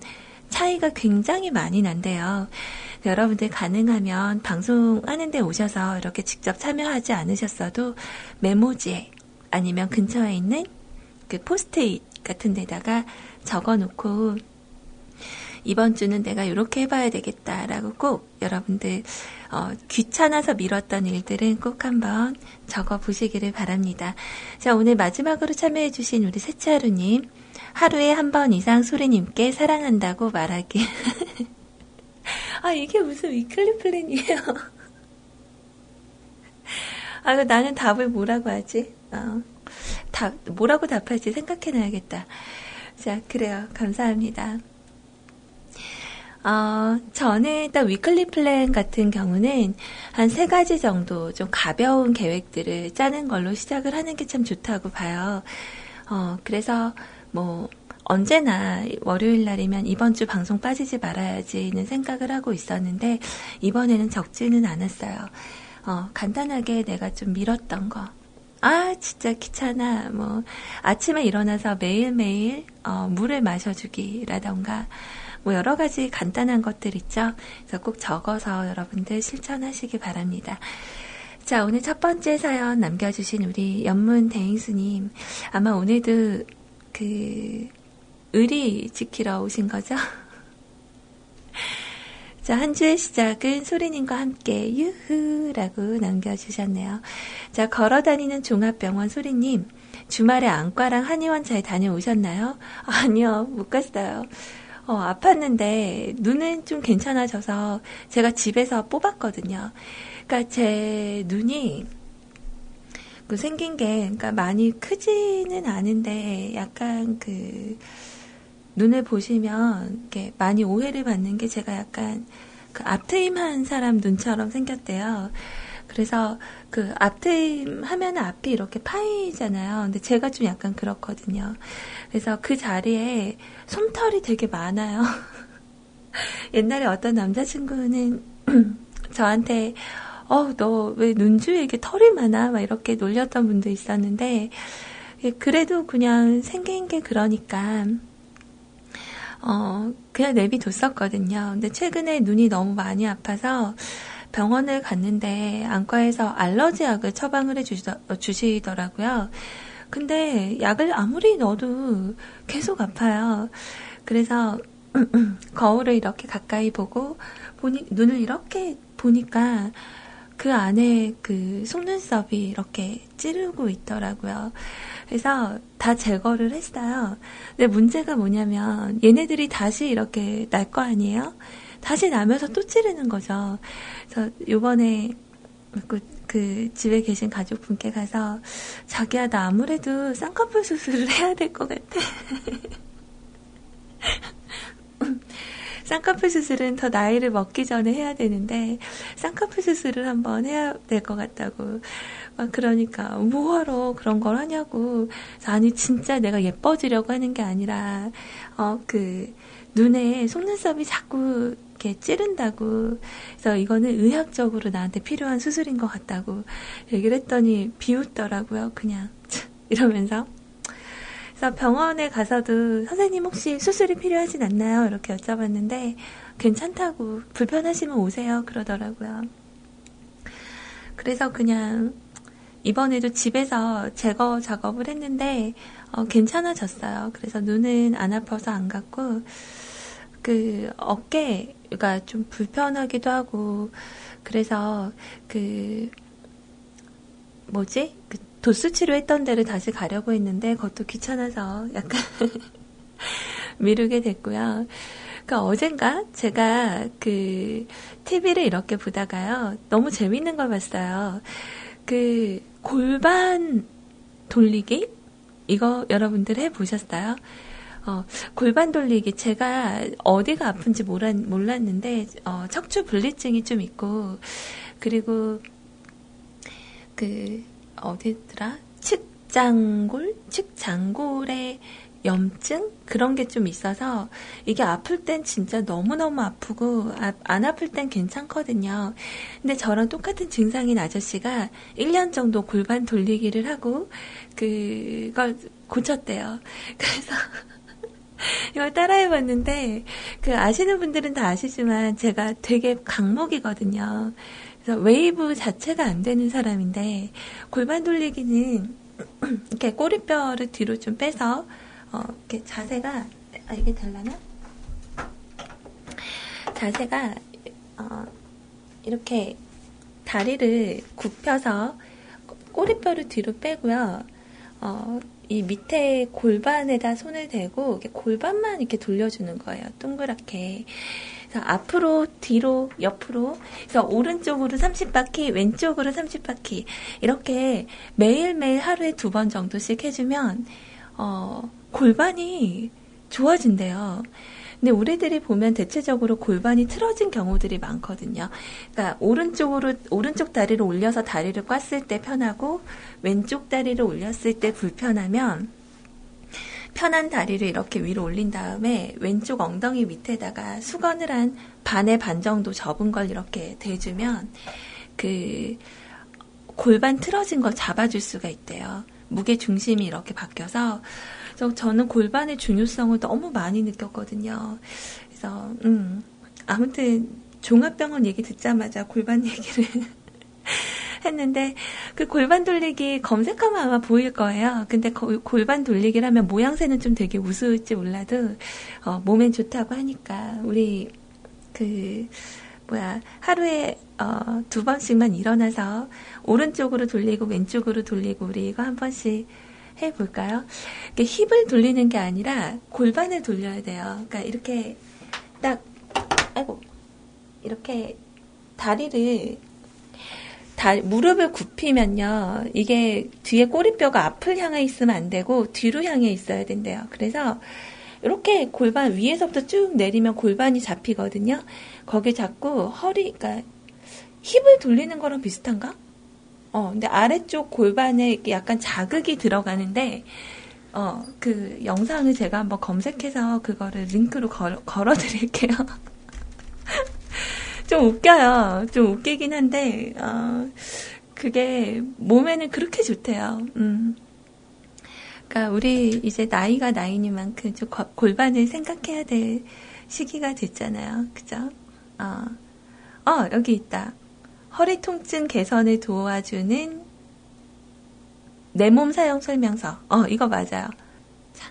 차이가 굉장히 많이 난대요. 여러분들 가능하면 방송하는데 오셔서 이렇게 직접 참여하지 않으셨어도 메모지에 아니면 근처에 있는 그 포스트잇 같은 데다가 적어 놓고 이번 주는 내가 이렇게 해봐야 되겠다라고 꼭 여러분들 어, 귀찮아서 미뤘던 일들은 꼭 한번 적어 보시기를 바랍니다. 자 오늘 마지막으로 참여해주신 우리 세차루님 하루에 한 번 이상 소리님께 사랑한다고 말하기. 아 이게 무슨 weekly plan이에요? 아 나는 답을 뭐라고 하지? 어, 답 뭐라고 답할지 생각해놔야겠다. 자, 그래요. 감사합니다. 어, 저는 일단 weekly plan 같은 경우는 한 세 가지 정도 좀 가벼운 계획들을 짜는 걸로 시작을 하는 게 참 좋다고 봐요. 어, 그래서 뭐, 언제나 월요일 날이면 이번 주 방송 빠지지 말아야지는 생각을 하고 있었는데, 이번에는 적지는 않았어요. 어, 간단하게 내가 좀 미뤘던 거, 아, 진짜 귀찮아. 뭐, 아침에 일어나서 매일매일, 어, 물을 마셔주기라던가, 뭐, 여러 가지 간단한 것들 있죠? 그래서 꼭 적어서 여러분들 실천하시기 바랍니다. 자, 오늘 첫 번째 사연 남겨주신 우리 연문 대행수님. 아마 오늘도 그, 의리 지키러 오신 거죠? 자, 한 주의 시작은 소리님과 함께 유후라고 남겨주셨네요. 자, 걸어 다니는 종합병원 소리님. 주말에 안과랑 한의원 잘 다녀오셨나요? 아니요, 못 갔어요. 어, 아팠는데 눈은 좀 괜찮아져서 제가 집에서 뽑았거든요. 그러니까 제 눈이 그 생긴 게 그러니까 많이 크지는 않은데 약간 그 눈을 보시면 이렇게 많이 오해를 받는 게 제가 약간 그 앞트임한 사람 눈처럼 생겼대요. 그래서 그 앞트임 하면 앞이 이렇게 파이잖아요. 근데 제가 좀 약간 그렇거든요. 그래서 그 자리에 솜털이 되게 많아요. 옛날에 어떤 남자친구는 저한테 어, 너 왜 눈주에 이게 털이 많아? 막 이렇게 놀렸던 분도 있었는데, 그래도 그냥 생긴 게 그러니까, 어, 그냥 내비뒀었거든요. 근데 최근에 눈이 너무 많이 아파서 병원을 갔는데 안과에서 알러지 약을 처방을 해 주시더 라고요. 근데 약을 아무리 넣어도 계속 아파요. 그래서 거울을 이렇게 가까이 보고 보니 눈을 이렇게 보니까 그 안에 그 속눈썹이 이렇게 찌르고 있더라고요. 그래서 다 제거를 했어요. 근데 문제가 뭐냐면 얘네들이 다시 이렇게 날 거 아니에요? 다시 나면서 또 찌르는 거죠. 그래서 요번에 그, 그 집에 계신 가족분께 가서 자기야 나 아무래도 쌍꺼풀 수술을 해야 될 것 같아. 쌍꺼풀 수술은 더 나이를 먹기 전에 해야 되는데 쌍꺼풀 수술을 한번 해야 될 것 같다고. 막 그러니까 뭐하러 그런 걸 하냐고. 아니 진짜 내가 예뻐지려고 하는 게 아니라 어 그 눈에 속눈썹이 자꾸 이렇게 찌른다고. 그래서 이거는 의학적으로 나한테 필요한 수술인 것 같다고 얘기를 했더니 비웃더라고요 그냥. 이러면서 그래서 병원에 가서도 선생님 혹시 수술이 필요하진 않나요? 이렇게 여쭤봤는데 괜찮다고 불편하시면 오세요 그러더라고요. 그래서 그냥 이번에도 집에서 제거 작업을 했는데 어, 괜찮아졌어요. 그래서 눈은 안 아파서 안 갔고 그 어깨가 좀 불편하기도 하고 그래서 그 뭐지 그 도수 치료했던 데를 다시 가려고 했는데 그것도 귀찮아서 약간 미루게 됐고요. 그러니까 어젠가 제가 그 TV를 이렇게 보다가요. 너무 재밌는 걸 봤어요. 그 골반 돌리기? 이거 여러분들 해 보셨어요? 어, 골반 돌리기 제가 어디가 아픈지 몰랐, 몰랐는데 어, 척추 분리증이 좀 있고 그리고 그 어디더라 측장골 측장골에 염증 그런 게 좀 있어서 이게 아플 땐 진짜 너무너무 아프고 아, 안 아플 땐 괜찮거든요. 근데 저랑 똑같은 증상인 아저씨가 1년 정도 골반 돌리기를 하고 그걸 고쳤대요. 그래서 이걸 따라해봤는데 그 아시는 분들은 다 아시지만 제가 되게 강목이거든요. 그래서 웨이브 자체가 안 되는 사람인데 골반 돌리기는 이렇게 꼬리뼈를 뒤로 좀 빼서 어, 이렇게 자세가 아 이게 달라나? 자세가 어, 이렇게 다리를 굽혀서 꼬리뼈를 뒤로 빼고요. 어, 이 밑에 골반에다 손을 대고 골반만 이렇게 돌려주는 거예요. 동그랗게. 그래서 앞으로, 뒤로, 옆으로. 그래서 오른쪽으로 30바퀴, 왼쪽으로 30바퀴. 이렇게 매일매일 하루에 두 번 정도씩 해주면, 어, 골반이 좋아진대요. 근데 우리들이 보면 대체적으로 골반이 틀어진 경우들이 많거든요. 그러니까 오른쪽으로 오른쪽 다리를 올려서 다리를 꽈을 때 편하고 왼쪽 다리를 올렸을 때 불편하면 편한 다리를 이렇게 위로 올린 다음에 왼쪽 엉덩이 밑에다가 수건을 한 반의 반 정도 접은 걸 이렇게 대주면 그 골반 틀어진 걸 잡아줄 수가 있대요. 무게 중심이 이렇게 바뀌어서 저는 골반의 중요성을 너무 많이 느꼈거든요. 그래서 음 아무튼 종합병원 얘기 듣자마자 골반 얘기를 했는데 그 골반 돌리기 검색하면 아마 보일 거예요. 근데 거, 골반 돌리기를 하면 모양새는 좀 되게 우스울지 몰라도 어, 몸엔 좋다고 하니까 우리 그 뭐야 하루에 어, 두 번씩만 일어나서 오른쪽으로 돌리고 왼쪽으로 돌리고 우리 이거 한 번씩 해볼까요? 힙을 돌리는 게 아니라 골반을 돌려야 돼요. 그러니까 이렇게 딱, 아이고, 이렇게 다리를, 다, 무릎을 굽히면요. 이게 뒤에 꼬리뼈가 앞을 향해 있으면 안 되고 뒤로 향해 있어야 된대요. 그래서 이렇게 골반 위에서부터 쭉 내리면 골반이 잡히거든요. 거기 자꾸 허리, 그러니까 힙을 돌리는 거랑 비슷한가? 어, 근데 아래쪽 골반에 약간 자극이 들어가는데, 어, 그 영상을 제가 한번 검색해서 그거를 링크로 걸, 걸어 드릴게요. 좀 웃겨요. 좀 웃기긴 한데, 어, 그게 몸에는 그렇게 좋대요. 음. 그러니까 우리 이제 나이가 나이니만큼 좀 골반을 생각해야 될 시기가 됐잖아요. 그죠? 어, 어 여기 있다. 허리 통증 개선을 도와주는 내 몸 사용 설명서. 어, 이거 맞아요. 자,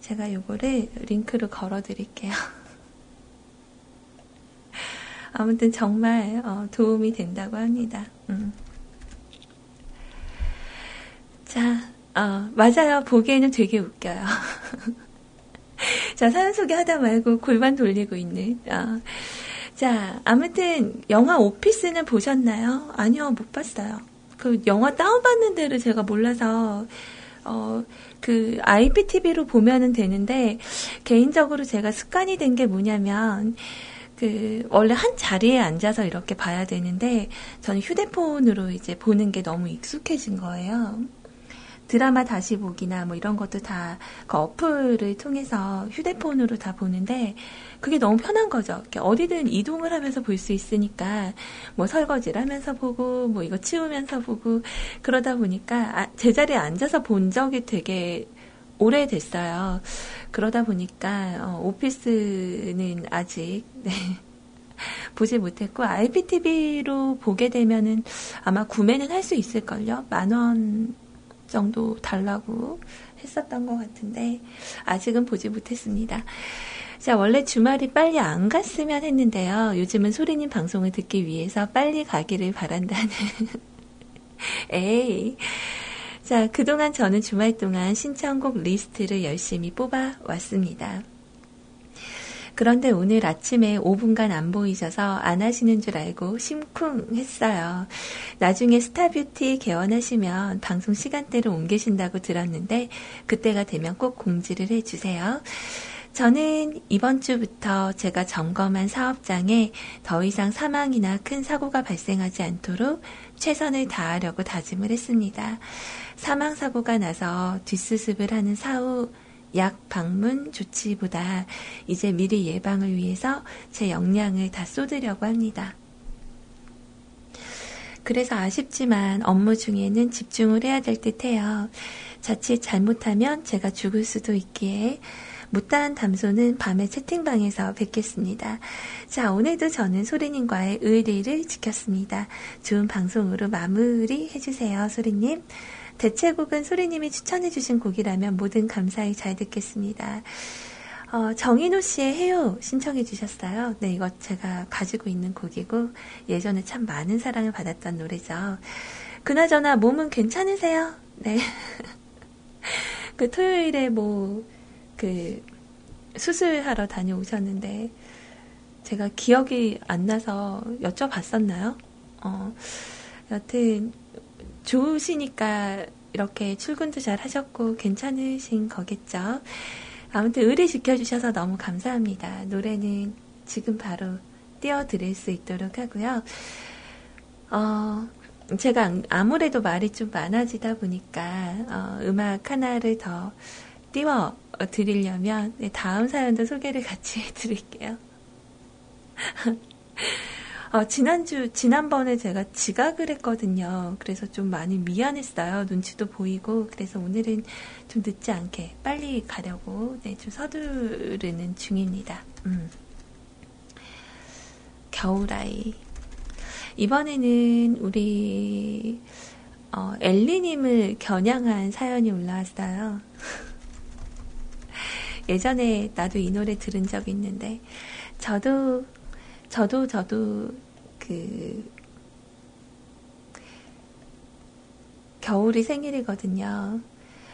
제가 요거를 링크로 걸어 드릴게요. 아무튼 정말 어, 도움이 된다고 합니다. 음. 자, 어, 맞아요. 보기에는 되게 웃겨요. 자, 사연 소개하다 말고 골반 돌리고 있는. 어. 자, 아무튼 영화 오피스는 보셨나요? 아니요, 못 봤어요. 그 영화 다운받는 데를 제가 몰라서 어, 그 IPTV로 보면은 되는데 개인적으로 제가 습관이 된 게 뭐냐면 그 원래 한 자리에 앉아서 이렇게 봐야 되는데 저는 휴대폰으로 이제 보는 게 너무 익숙해진 거예요. 드라마 다시 보기나 뭐 이런 것도 다 그 어플을 통해서 휴대폰으로 다 보는데 그게 너무 편한 거죠. 어디든 이동을 하면서 볼 수 있으니까 뭐 설거지를 하면서 보고 뭐 이거 치우면서 보고 그러다 보니까 아, 제자리에 앉아서 본 적이 되게 오래됐어요. 그러다 보니까 어, 오피스는 아직 네. 보지 못했고 IPTV로 보게 되면은 아마 구매는 할 수 있을걸요. 만 원 정도 달라고 했었던 것 같은데 아직은 보지 못했습니다. 자, 원래 주말이 빨리 안 갔으면 했는데요. 요즘은 소리님 방송을 듣기 위해서 빨리 가기를 바란다는. 에이. 자, 그동안 저는 주말 동안 신청곡 리스트를 열심히 뽑아 왔습니다. 그런데 오늘 아침에 5분간 안 보이셔서 안 하시는 줄 알고 심쿵 했어요. 나중에 스타뷰티 개원하시면 방송 시간대를 옮기신다고 들었는데 그때가 되면 꼭 공지를 해주세요. 저는 이번 주부터 제가 점검한 사업장에 더 이상 사망이나 큰 사고가 발생하지 않도록 최선을 다하려고 다짐을 했습니다. 사망 사고가 나서 뒷수습을 하는 사후 약 방문 조치보다 이제 미리 예방을 위해서 제 역량을 다 쏟으려고 합니다. 그래서 아쉽지만 업무 중에는 집중을 해야 될 듯 해요. 자칫 잘못하면 제가 죽을 수도 있기에 못다한 담소는 밤에 채팅방에서 뵙겠습니다. 자, 오늘도 저는 소리님과의 의리를 지켰습니다. 좋은 방송으로 마무리 해주세요, 소리님. 대체곡은 소리님이 추천해주신 곡이라면 모든 감사히 잘 듣겠습니다. 어, 정인호 씨의 해요 신청해 주셨어요. 네, 이거 제가 가지고 있는 곡이고 예전에 참 많은 사랑을 받았던 노래죠. 그나저나 몸은 괜찮으세요? 네. 그 토요일에 뭐, 그, 수술하러 다녀오셨는데, 제가 기억이 안 나서 여쭤봤었나요? 어, 여튼, 좋으시니까 이렇게 출근도 잘 하셨고 괜찮으신 거겠죠. 아무튼 의리 지켜주셔서 너무 감사합니다. 노래는 지금 바로 띄워드릴 수 있도록 하고요. 어, 제가 아무래도 말이 좀 많아지다 보니까 어, 음악 하나를 더 띄워 드리려면 네, 다음 사연도 소개를 같이 해드릴게요. 어, 지난주, 지난번에 제가 지각을 했거든요. 그래서 좀 많이 미안했어요. 눈치도 보이고. 그래서 오늘은 좀 늦지 않게 빨리 가려고, 네, 좀 서두르는 중입니다. 음. 겨울아이. 이번에는 우리, 어, 엘리님을 겨냥한 사연이 올라왔어요. 예전에 나도 이 노래 들은 적 있는데, 저도 저도 저도 그 겨울이 생일이거든요.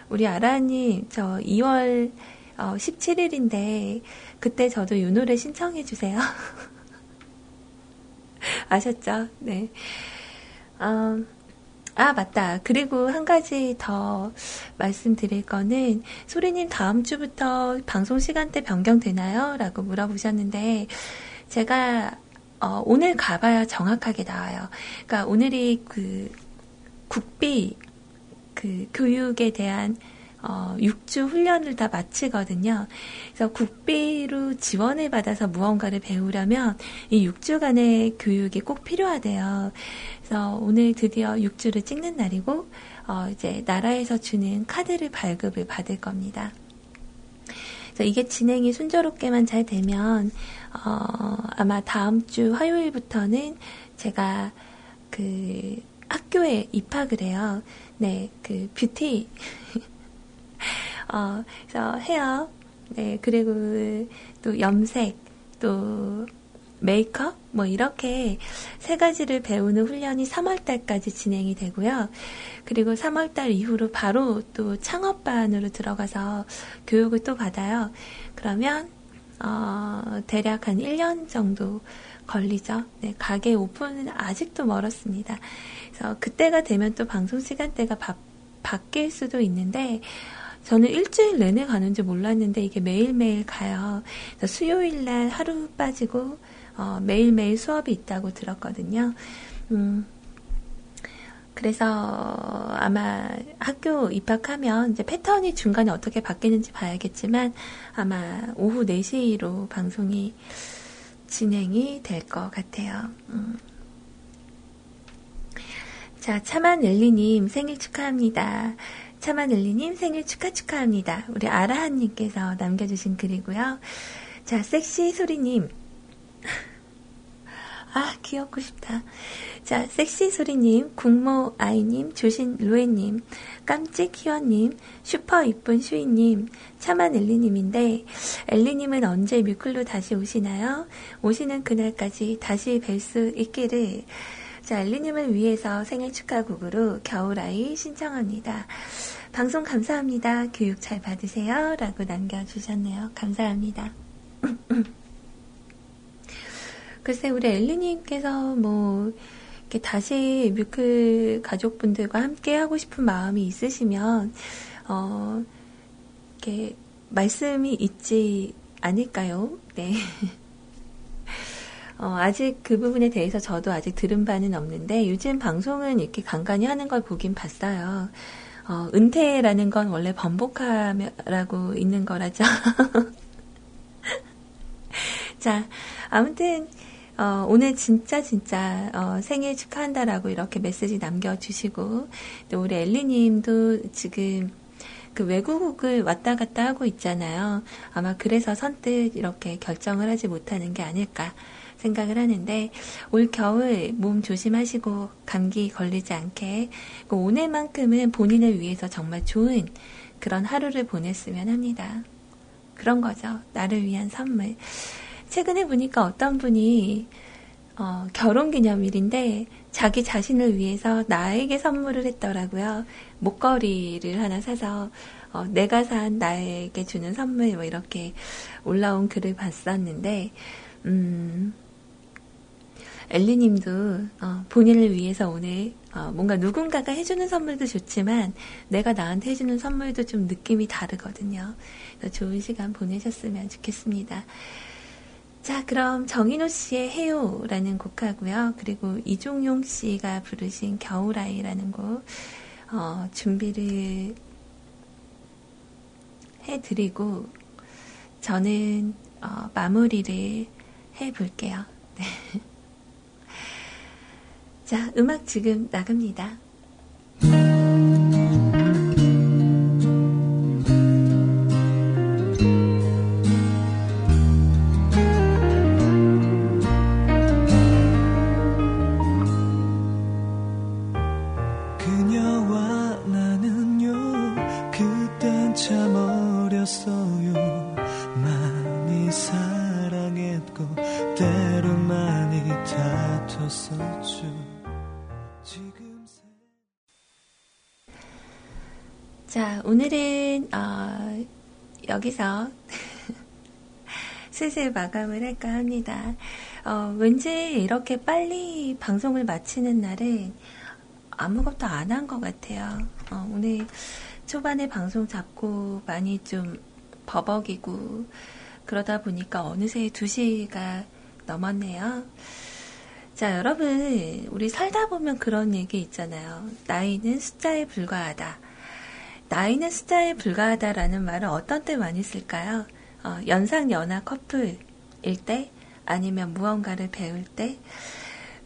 우리 아라님 저 2월 어, 17일인데 그때 저도 이 노래 신청해 주세요. 아셨죠? 네. 어, 아, 맞다. 그리고 한 가지 더 말씀드릴 거는, 소리님 다음 주부터 방송 시간대 변경되나요? 라고 물어보셨는데, 제가 어, 오늘 가봐야 정확하게 나와요. 그러니까 오늘이 그 국비 그 교육에 대한 어, 6주 훈련을 다 마치거든요. 그래서 국비로 지원을 받아서 무언가를 배우려면 이 6주간의 교육이 꼭 필요하대요. 그래서 오늘 드디어 6주를 찍는 날이고, 어, 이제 나라에서 주는 카드를 발급을 받을 겁니다. 그래서 이게 진행이 순조롭게만 잘 되면, 어, 아마 다음 주 화요일부터는 제가 그 학교에 입학을 해요. 네, 그 뷰티. 어, 그래서 헤어, 네, 그리고 또 염색, 또 메이크업, 뭐 이렇게 세 가지를 배우는 훈련이 3월달까지 진행이 되고요. 그리고 3월달 이후로 바로 또 창업반으로 들어가서 교육을 또 받아요. 그러면 어, 대략 한 1년 정도 걸리죠. 네, 가게 오픈은 아직도 멀었습니다. 그래서 그때가 되면 또 방송 시간대가 바, 바뀔 수도 있는데, 저는 일주일 내내 가는지 몰랐는데 이게 매일매일 가요. 수요일 날 하루 빠지고, 어, 매일매일 수업이 있다고 들었거든요. 음, 그래서 아마 학교 입학하면 이제 패턴이 중간에 어떻게 바뀌는지 봐야겠지만 아마 오후 4시로 방송이 진행이 될 것 같아요. 음. 자, 차만 엘리님 생일 축하합니다. 차만 엘리님 생일 축하 축하합니다. 우리 아라한님께서 남겨주신 글이고요. 자, 섹시 소리님. 아, 귀엽고 싶다. 자, 섹시 소리님, 국모 아이님, 조신 루에님, 깜찍 희원님, 슈퍼 이쁜 슈이님, 차만 엘리님인데, 엘리님은 언제 뮤클로 다시 오시나요? 오시는 그날까지 다시 뵐 수 있기를. 자, 엘리님을 위해서 생일 축하 곡으로 겨울아이 신청합니다. 방송 감사합니다. 교육 잘 받으세요. 라고 남겨주셨네요. 감사합니다. 글쎄, 우리 엘리님께서 뭐, 이렇게 다시 뮤클 가족분들과 함께 하고 싶은 마음이 있으시면, 어, 이렇게 말씀이 있지 않을까요? 네. 어, 아직 그 부분에 대해서 저도 아직 들은 바는 없는데 요즘 방송은 이렇게 간간히 하는 걸 보긴 봤어요. 어, 은퇴라는 건 원래 번복하라고 있는 거라죠. 자, 아무튼 어, 오늘 진짜 진짜 어, 생일 축하한다라고 이렇게 메시지 남겨주시고 또 우리 엘리님도 지금 그 외국을 왔다 갔다 하고 있잖아요. 아마 그래서 선뜻 이렇게 결정을 하지 못하는 게 아닐까 생각을 하는데 올 겨울 몸 조심하시고 감기 걸리지 않게 그 오늘만큼은 본인을 위해서 정말 좋은 그런 하루를 보냈으면 합니다. 그런 거죠. 나를 위한 선물. 최근에 보니까 어떤 분이 어, 결혼 기념일인데 자기 자신을 위해서 나에게 선물을 했더라고요. 목걸이를 하나 사서 어, 내가 산 나에게 주는 선물 뭐 이렇게 올라온 글을 봤었는데 음, 엘리님도 어, 본인을 위해서 오늘 어, 뭔가 누군가가 해주는 선물도 좋지만 내가 나한테 해주는 선물도 좀 느낌이 다르거든요. 좋은 시간 보내셨으면 좋겠습니다. 자, 그럼 정인호 씨의 해요라는 곡하고요. 그리고 이종용 씨가 부르신 겨울아이라는 곡 어, 준비를 해드리고 저는 어, 마무리를 해볼게요. 네. 자, 음악 지금 나갑니다. 여기서 슬슬 마감을 할까 합니다. 어, 왠지 이렇게 빨리 방송을 마치는 날은 아무것도 안 한 것 같아요. 어, 오늘 초반에 방송 잡고 많이 좀 버벅이고 그러다 보니까 어느새 2시가 넘었네요. 자, 여러분, 우리 살다 보면 그런 얘기 있잖아요. 나이는 숫자에 불과하다. 나이는 숫자에 불과하다라는 말은 어떤 때 많이 쓸까요? 어, 연상 연하 커플일 때 아니면 무언가를 배울 때.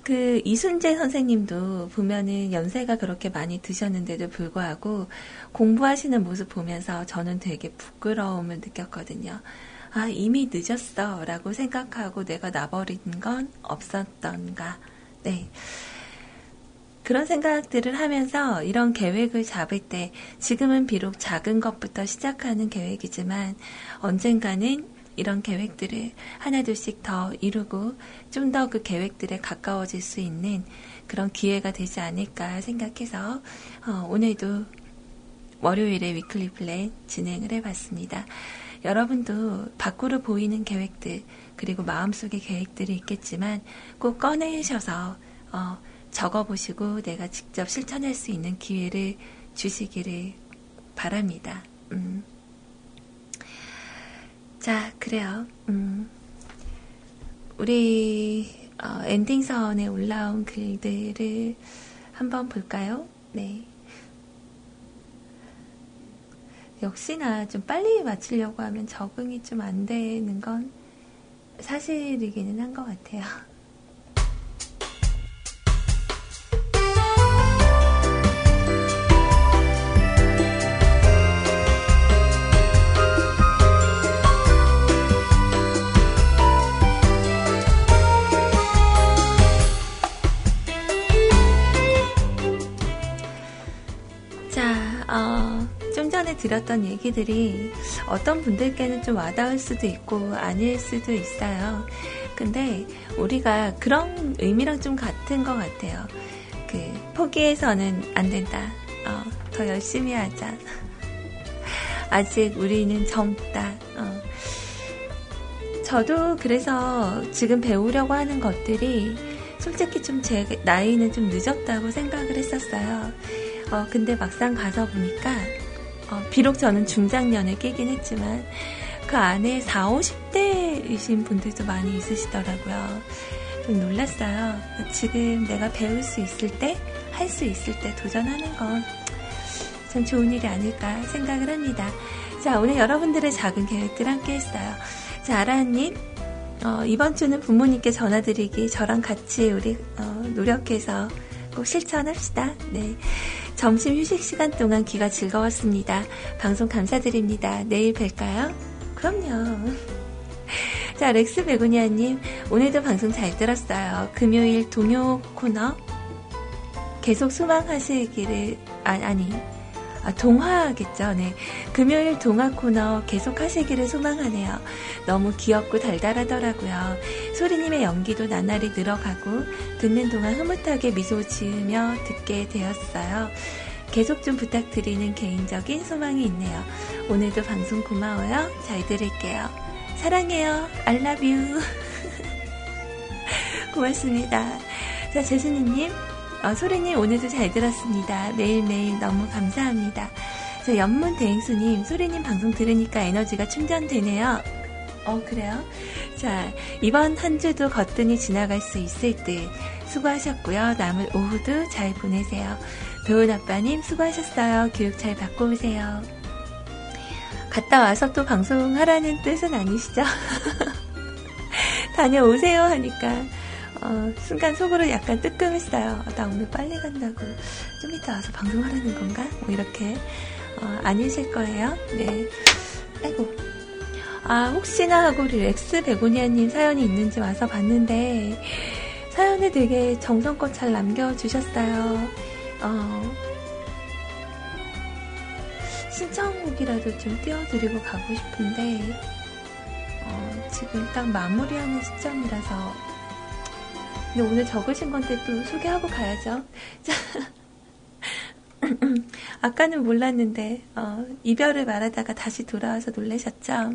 그 이순재 선생님도 보면은 연세가 그렇게 많이 드셨는데도 불구하고 공부하시는 모습 보면서 저는 되게 부끄러움을 느꼈거든요. 아, 이미 늦었어. 라고 생각하고 내가 나버린 건 없었던가. 네. 그런 생각들을 하면서 이런 계획을 잡을 때 지금은 비록 작은 것부터 시작하는 계획이지만 언젠가는 이런 계획들을 하나둘씩 더 이루고 좀 더 그 계획들에 가까워질 수 있는 그런 기회가 되지 않을까 생각해서 어, 오늘도 월요일에 weekly plan 진행을 해봤습니다. 여러분도 밖으로 보이는 계획들 그리고 마음속의 계획들이 있겠지만 꼭 꺼내셔서 어, 적어보시고 내가 직접 실천할 수 있는 기회를 주시기를 바랍니다. 음. 자, 그래요. 음. 우리 어, 엔딩선에 올라온 글들을 한번 볼까요? 네. 역시나 좀 빨리 마치려고 하면 적응이 좀 안 되는 건 사실이기는 한 것 같아요. 들었던 얘기들이 어떤 분들께는 좀 와닿을 수도 있고 아닐 수도 있어요. 근데 우리가 그런 의미랑 좀 같은 것 같아요. 그 포기해서는 안 된다. 어, 더 열심히 하자. 아직 우리는 젊다. 어. 저도 그래서 지금 배우려고 하는 것들이 솔직히 좀 제 나이는 좀 늦었다고 생각을 했었어요. 어, 근데 막상 가서 보니까, 어, 비록 저는 중장년을 끼긴 했지만, 그 안에 4, 50대이신 분들도 많이 있으시더라고요. 좀 놀랐어요. 지금 내가 배울 수 있을 때, 할 수 있을 때 도전하는 건 참 좋은 일이 아닐까 생각을 합니다. 자, 오늘 여러분들의 작은 계획들 함께 했어요. 자, 아라님, 어, 이번 주는 부모님께 전화드리기 저랑 같이 우리 어, 노력해서 꼭 실천합시다. 네. 점심 휴식 시간 동안 귀가 즐거웠습니다. 방송 감사드립니다. 내일 뵐까요? 그럼요. 자, 렉스 베고니아님, 오늘도 방송 잘 들었어요. 금요일 동요 코너 계속 수망하시기를, 아, 아니, 아, 동화겠죠. 네. 금요일 동화 코너 계속 하시기를 소망하네요. 너무 귀엽고 달달하더라고요. 소리님의 연기도 나날이 늘어가고 듣는 동안 흐뭇하게 미소 지으며 듣게 되었어요. 계속 좀 부탁드리는 개인적인 소망이 있네요. 오늘도 방송 고마워요. 잘 들을게요. 사랑해요. You. 고맙습니다. 자, 재순이님. 어, 소리님 오늘도 잘 들었습니다. 매일매일 너무 감사합니다. 자, 연문 대행수님, 소리님 방송 들으니까 에너지가 충전되네요. 어, 그래요? 자, 이번 한 주도 거뜬히 지나갈 수 있을 듯 수고하셨고요. 남을 오후도 잘 보내세요. 배운 아빠님 수고하셨어요. 교육 잘 받고 오세요. 갔다 와서 또 방송하라는 뜻은 아니시죠? 다녀오세요 하니까 어, 순간 속으로 약간 뜨끔했어요. 아, 나 오늘 빨리 간다고 좀 이따 와서 방송하라는 건가? 뭐 이렇게 어, 아니실 거예요. 네. 아이고. 아 혹시나 하고 우리 렉스 베고니아님 사연이 있는지 와서 봤는데 사연을 되게 정성껏 잘 남겨주셨어요. 어, 신청곡이라도 좀 띄워드리고 가고 싶은데 어, 지금 딱 마무리하는 시점이라서 근데 오늘 적으신 건데 또 소개하고 가야죠. 자, 아까는 몰랐는데 어, 이별을 말하다가 다시 돌아와서 놀라셨죠?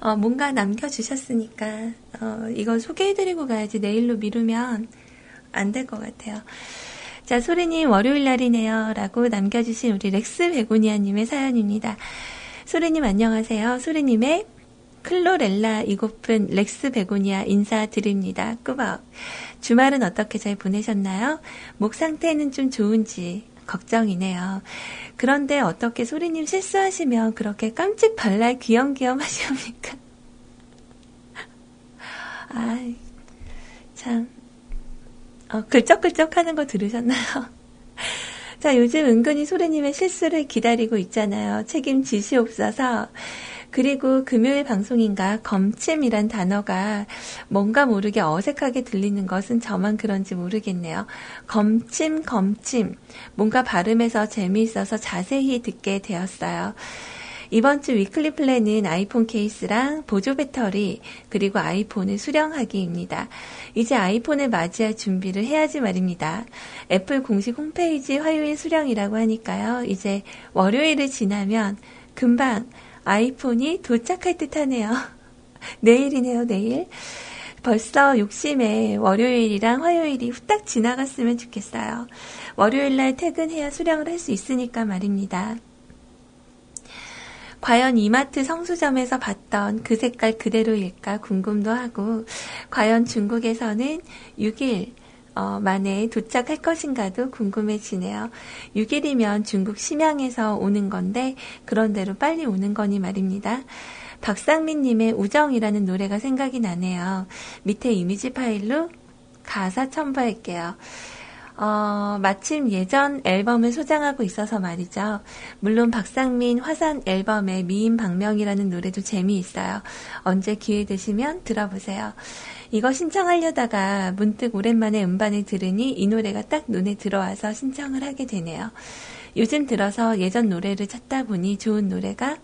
어, 뭔가 남겨주셨으니까 어, 이건 소개해드리고 가야지 내일로 미루면 안 될 것 같아요. 자, 소리님 월요일 날이네요. 라고 남겨주신 우리 렉스 베고니아님의 사연입니다. 소리님 안녕하세요. 소리님의 클로렐라 이고픈 렉스 베고니아 인사드립니다. 꾸벅. 주말은 어떻게 잘 보내셨나요? 목 상태는 좀 좋은지 걱정이네요. 그런데 어떻게 소리님 실수하시면 그렇게 깜찍 발랄 귀염귀염 하시옵니까? 아, 참. 어, 글쩍글쩍 하는 거 들으셨나요? 자, 요즘 은근히 소리님의 실수를 기다리고 있잖아요. 책임지시옵소서. 그리고 금요일 방송인가 검침이란 단어가 뭔가 모르게 어색하게 들리는 것은 저만 그런지 모르겠네요. 검침, 검침. 뭔가 발음에서 재미있어서 자세히 듣게 되었어요. 이번 주 weekly plan은 아이폰 케이스랑 보조 배터리 그리고 아이폰을 수령하기입니다. 이제 아이폰을 맞이할 준비를 해야지 말입니다. 애플 공식 홈페이지 화요일 수령이라고 하니까요. 이제 월요일을 지나면 금방 아이폰이 도착할 듯 하네요. 내일이네요, 내일. 벌써 욕심에 월요일이랑 화요일이 후딱 지나갔으면 좋겠어요. 월요일 날 퇴근해야 수령을 할 수 있으니까 말입니다. 과연 이마트 성수점에서 봤던 그 색깔 그대로일까 궁금도 하고, 과연 중국에서는 6일 어, 만에 도착할 것인가도 궁금해지네요. 6일이면 중국 심양에서 오는 건데 그런대로 빨리 오는 거니 말입니다. 박상민님의 우정이라는 노래가 생각이 나네요. 밑에 이미지 파일로 가사 첨부할게요. 어, 마침 예전 앨범을 소장하고 있어서 말이죠. 물론 박상민 화산 앨범의 미인 방명이라는 노래도 재미있어요. 언제 기회 되시면 들어보세요. 이거 신청하려다가 문득 오랜만에 음반을 들으니 이 노래가 딱 눈에 들어와서 신청을 하게 되네요. 요즘 들어서 예전 노래를 찾다 보니 좋은 노래가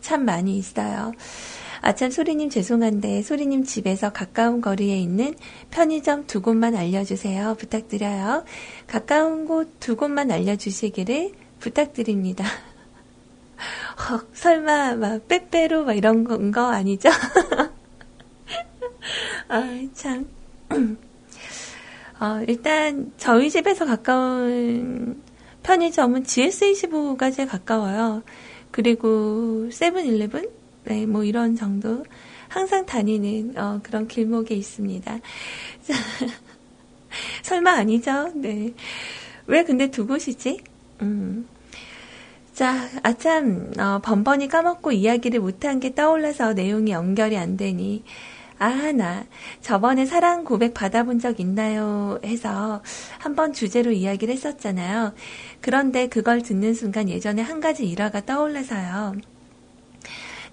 참 많이 있어요. 아참 소리님 죄송한데 소리님 집에서 가까운 거리에 있는 편의점 두 곳만 알려주세요. 부탁드려요. 가까운 곳 두 곳만 알려주시기를 부탁드립니다. 설마 막 빼빼로 막 이런 거, 거 아니죠? 아, 참. 어, 일단 저희 집에서 가까운 편의점은 GS25가 제일 가까워요. 그리고 세븐일레븐? 네, 뭐 이런 정도. 항상 다니는 어, 그런 길목에 있습니다. 설마 아니죠? 네. 왜 근데 두 곳이지? 음. 자, 아참, 어, 번번이 까먹고 이야기를 못한 게 떠올라서 내용이 연결이 안 되니. 아, 나 저번에 사랑 고백 받아본 적 있나요? 해서 한번 주제로 이야기를 했었잖아요. 그런데 그걸 듣는 순간 예전에 한 가지 일화가 떠올라서요.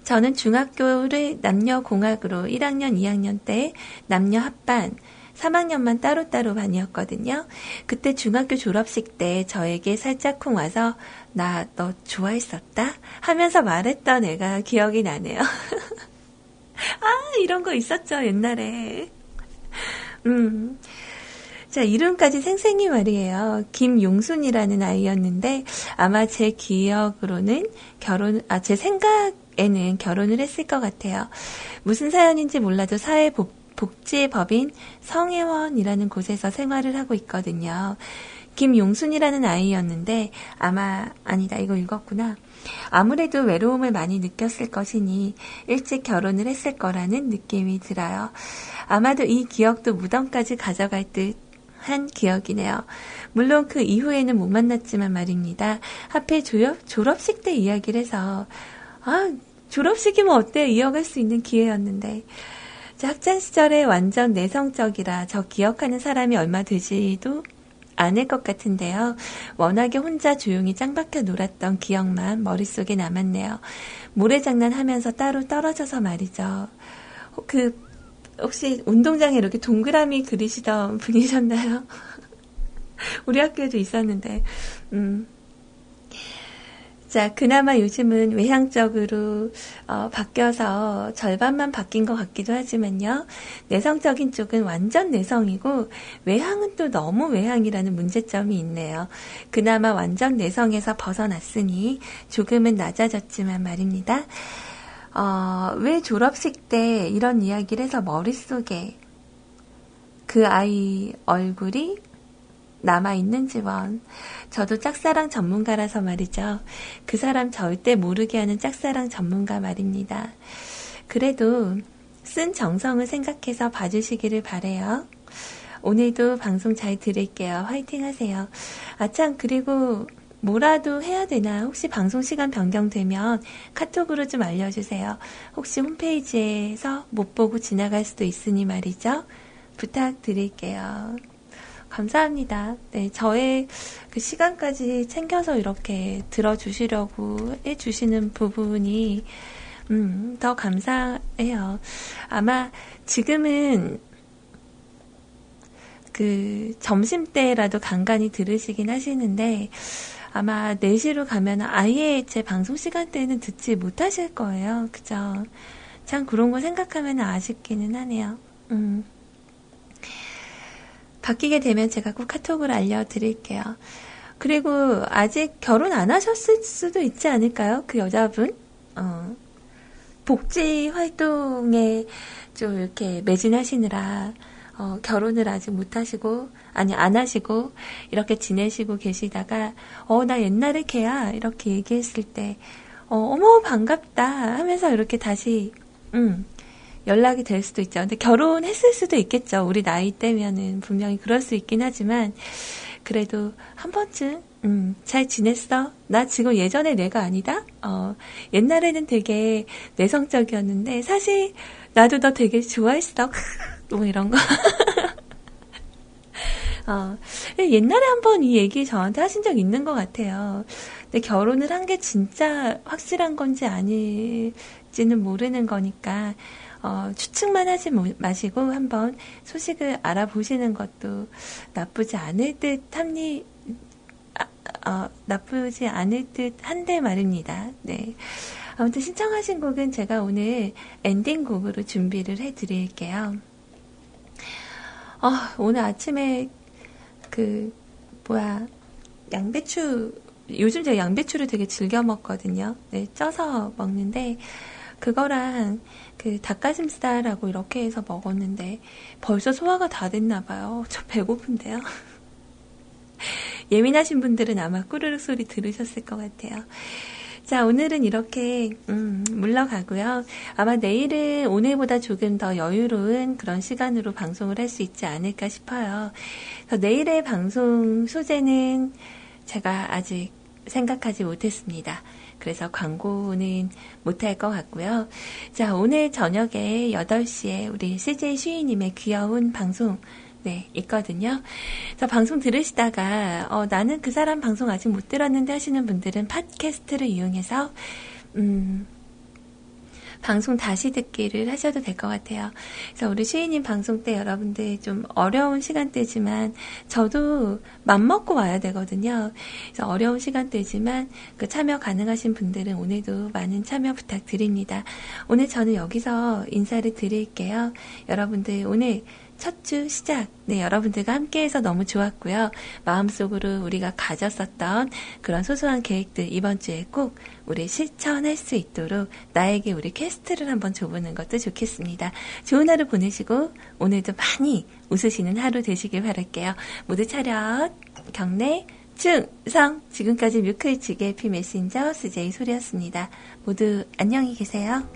저는 중학교를 남녀공학으로 1학년, 2학년 때 남녀 합반, 3학년만 따로따로 반이었거든요. 그때 중학교 졸업식 때 저에게 살짝쿵 와서 나 너 좋아했었다? 하면서 말했던 애가 기억이 나네요. 아, 이런 거 있었죠, 옛날에. 음. 자, 이름까지 생생히 말이에요. 김용순이라는 아이였는데, 아마 제 기억으로는 결혼, 아, 제 생각에는 결혼을 했을 것 같아요. 무슨 사연인지 몰라도 사회복지법인 성혜원이라는 곳에서 생활을 하고 있거든요. 김용순이라는 아이였는데, 아마, 아니다, 이거 읽었구나. 아무래도 외로움을 많이 느꼈을 것이니 일찍 결혼을 했을 거라는 느낌이 들어요. 아마도 이 기억도 무덤까지 가져갈 듯 한 기억이네요. 물론 그 이후에는 못 만났지만 말입니다. 하필 졸업, 졸업식 때 이야기를 해서, 아, 졸업식이면 어때? 이어갈 수 있는 기회였는데. 학창 시절에 완전 내성적이라 저 기억하는 사람이 얼마 되지도 않을 것 같은데요. 워낙에 혼자 조용히 짱박혀 놀았던 기억만 머릿속에 남았네요. 모래장난 하면서 따로 떨어져서 말이죠. 그, 혹시 운동장에 이렇게 동그라미 그리시던 분이셨나요? 우리 학교에도 있었는데, 음, 자, 그나마 요즘은 외향적으로 어, 바뀌어서 절반만 바뀐 것 같기도 하지만요. 내성적인 쪽은 완전 내성이고 외향은 또 너무 외향이라는 문제점이 있네요. 그나마 완전 내성에서 벗어났으니 조금은 낮아졌지만 말입니다. 어, 왜 졸업식 때 이런 이야기를 해서 머릿속에 그 아이 얼굴이 남아있는 지 원. 저도 짝사랑 전문가라서 말이죠. 그 사람 절대 모르게 하는 짝사랑 전문가 말입니다. 그래도 쓴 정성을 생각해서 봐주시기를 바래요. 오늘도 방송 잘 들을게요. 화이팅 하세요. 아참, 그리고 뭐라도 해야 되나? 혹시 방송 시간 변경되면 카톡으로 좀 알려주세요. 혹시 홈페이지에서 못 보고 지나갈 수도 있으니 말이죠. 부탁드릴게요. 감사합니다. 네, 저의 그 시간까지 챙겨서 이렇게 들어주시려고 해주시는 부분이, 음, 더 감사해요. 아마 지금은 그 점심 때라도 간간히 들으시긴 하시는데, 아마 4시로 가면 아예 제 방송 시간대는 듣지 못하실 거예요. 그죠? 참 그런 거 생각하면 아쉽기는 하네요. 음. 바뀌게 되면 제가 꼭 카톡을 알려드릴게요. 그리고 아직 결혼 안 하셨을 수도 있지 않을까요? 그 여자분? 어, 복지 활동에 좀 이렇게 매진하시느라 어, 결혼을 아직 못 하시고, 아니, 안 하시고, 이렇게 지내시고 계시다가, 어, 나 옛날에 걔야. 이렇게 얘기했을 때, 어, 어머, 반갑다. 하면서 이렇게 다시, 음, 연락이 될 수도 있죠. 근데 결혼했을 수도 있겠죠. 우리 나이 때면은 분명히 그럴 수 있긴 하지만 그래도 한 번쯤 음, 잘 지냈어? 나 지금 예전에 내가 아니다? 어, 옛날에는 되게 내성적이었는데, 사실, 나도 너 되게 좋아했어. 뭐 이런 거. 어, 옛날에 한 번 이 얘기 저한테 하신 적 있는 것 같아요. 근데 결혼을 한 게 진짜 확실한 건지 아닐지는 모르는 거니까, 어, 추측만 하지 마시고 한번 소식을 알아보시는 것도 나쁘지 않을 듯 합니, 아, 어, 나쁘지 않을 듯 한데 말입니다. 네. 아무튼 신청하신 곡은 제가 오늘 엔딩 곡으로 준비를 해 드릴게요. 어, 오늘 아침에 그, 뭐야, 양배추 요즘 제가 양배추를 되게 즐겨 먹거든요. 네, 쪄서 먹는데 그거랑 그 닭가슴살하고 이렇게 해서 먹었는데 벌써 소화가 다 됐나 봐요. 저 배고픈데요. 예민하신 분들은 아마 꾸르륵 소리 들으셨을 것 같아요. 자, 오늘은 이렇게, 음, 물러가고요. 아마 내일은 오늘보다 조금 더 여유로운 그런 시간으로 방송을 할 수 있지 않을까 싶어요. 내일의 방송 소재는 제가 아직 생각하지 못했습니다. 그래서 광고는 못할 것 같고요. 자, 오늘 저녁에 8시에 우리 CJ 슈이님의 귀여운 방송 네, 있거든요. 그래서 방송 들으시다가, 어, 나는 그 사람 방송 아직 못 들었는데 하시는 분들은 팟캐스트를 이용해서, 음, 방송 다시 듣기를 하셔도 될 것 같아요. 그래서 우리 시인님 방송 때 여러분들 좀 어려운 시간대지만 저도 맘먹고 와야 되거든요. 그래서 어려운 시간대지만 그 참여 가능하신 분들은 오늘도 많은 참여 부탁드립니다. 오늘 저는 여기서 인사를 드릴게요. 여러분들 오늘 첫주 시작, 네, 여러분들과 함께해서 너무 좋았고요. 마음속으로 우리가 가졌었던 그런 소소한 계획들 이번 주에 꼭 우리 실천할 수 있도록 나에게 우리 캐스트를 한번 줘보는 것도 좋겠습니다. 좋은 하루 보내시고 오늘도 많이 웃으시는 하루 되시길 바랄게요. 모두 차렷, 경례, 충성! 지금까지 뮤클치의 피메신저 스제이 소리였습니다. 모두 안녕히 계세요.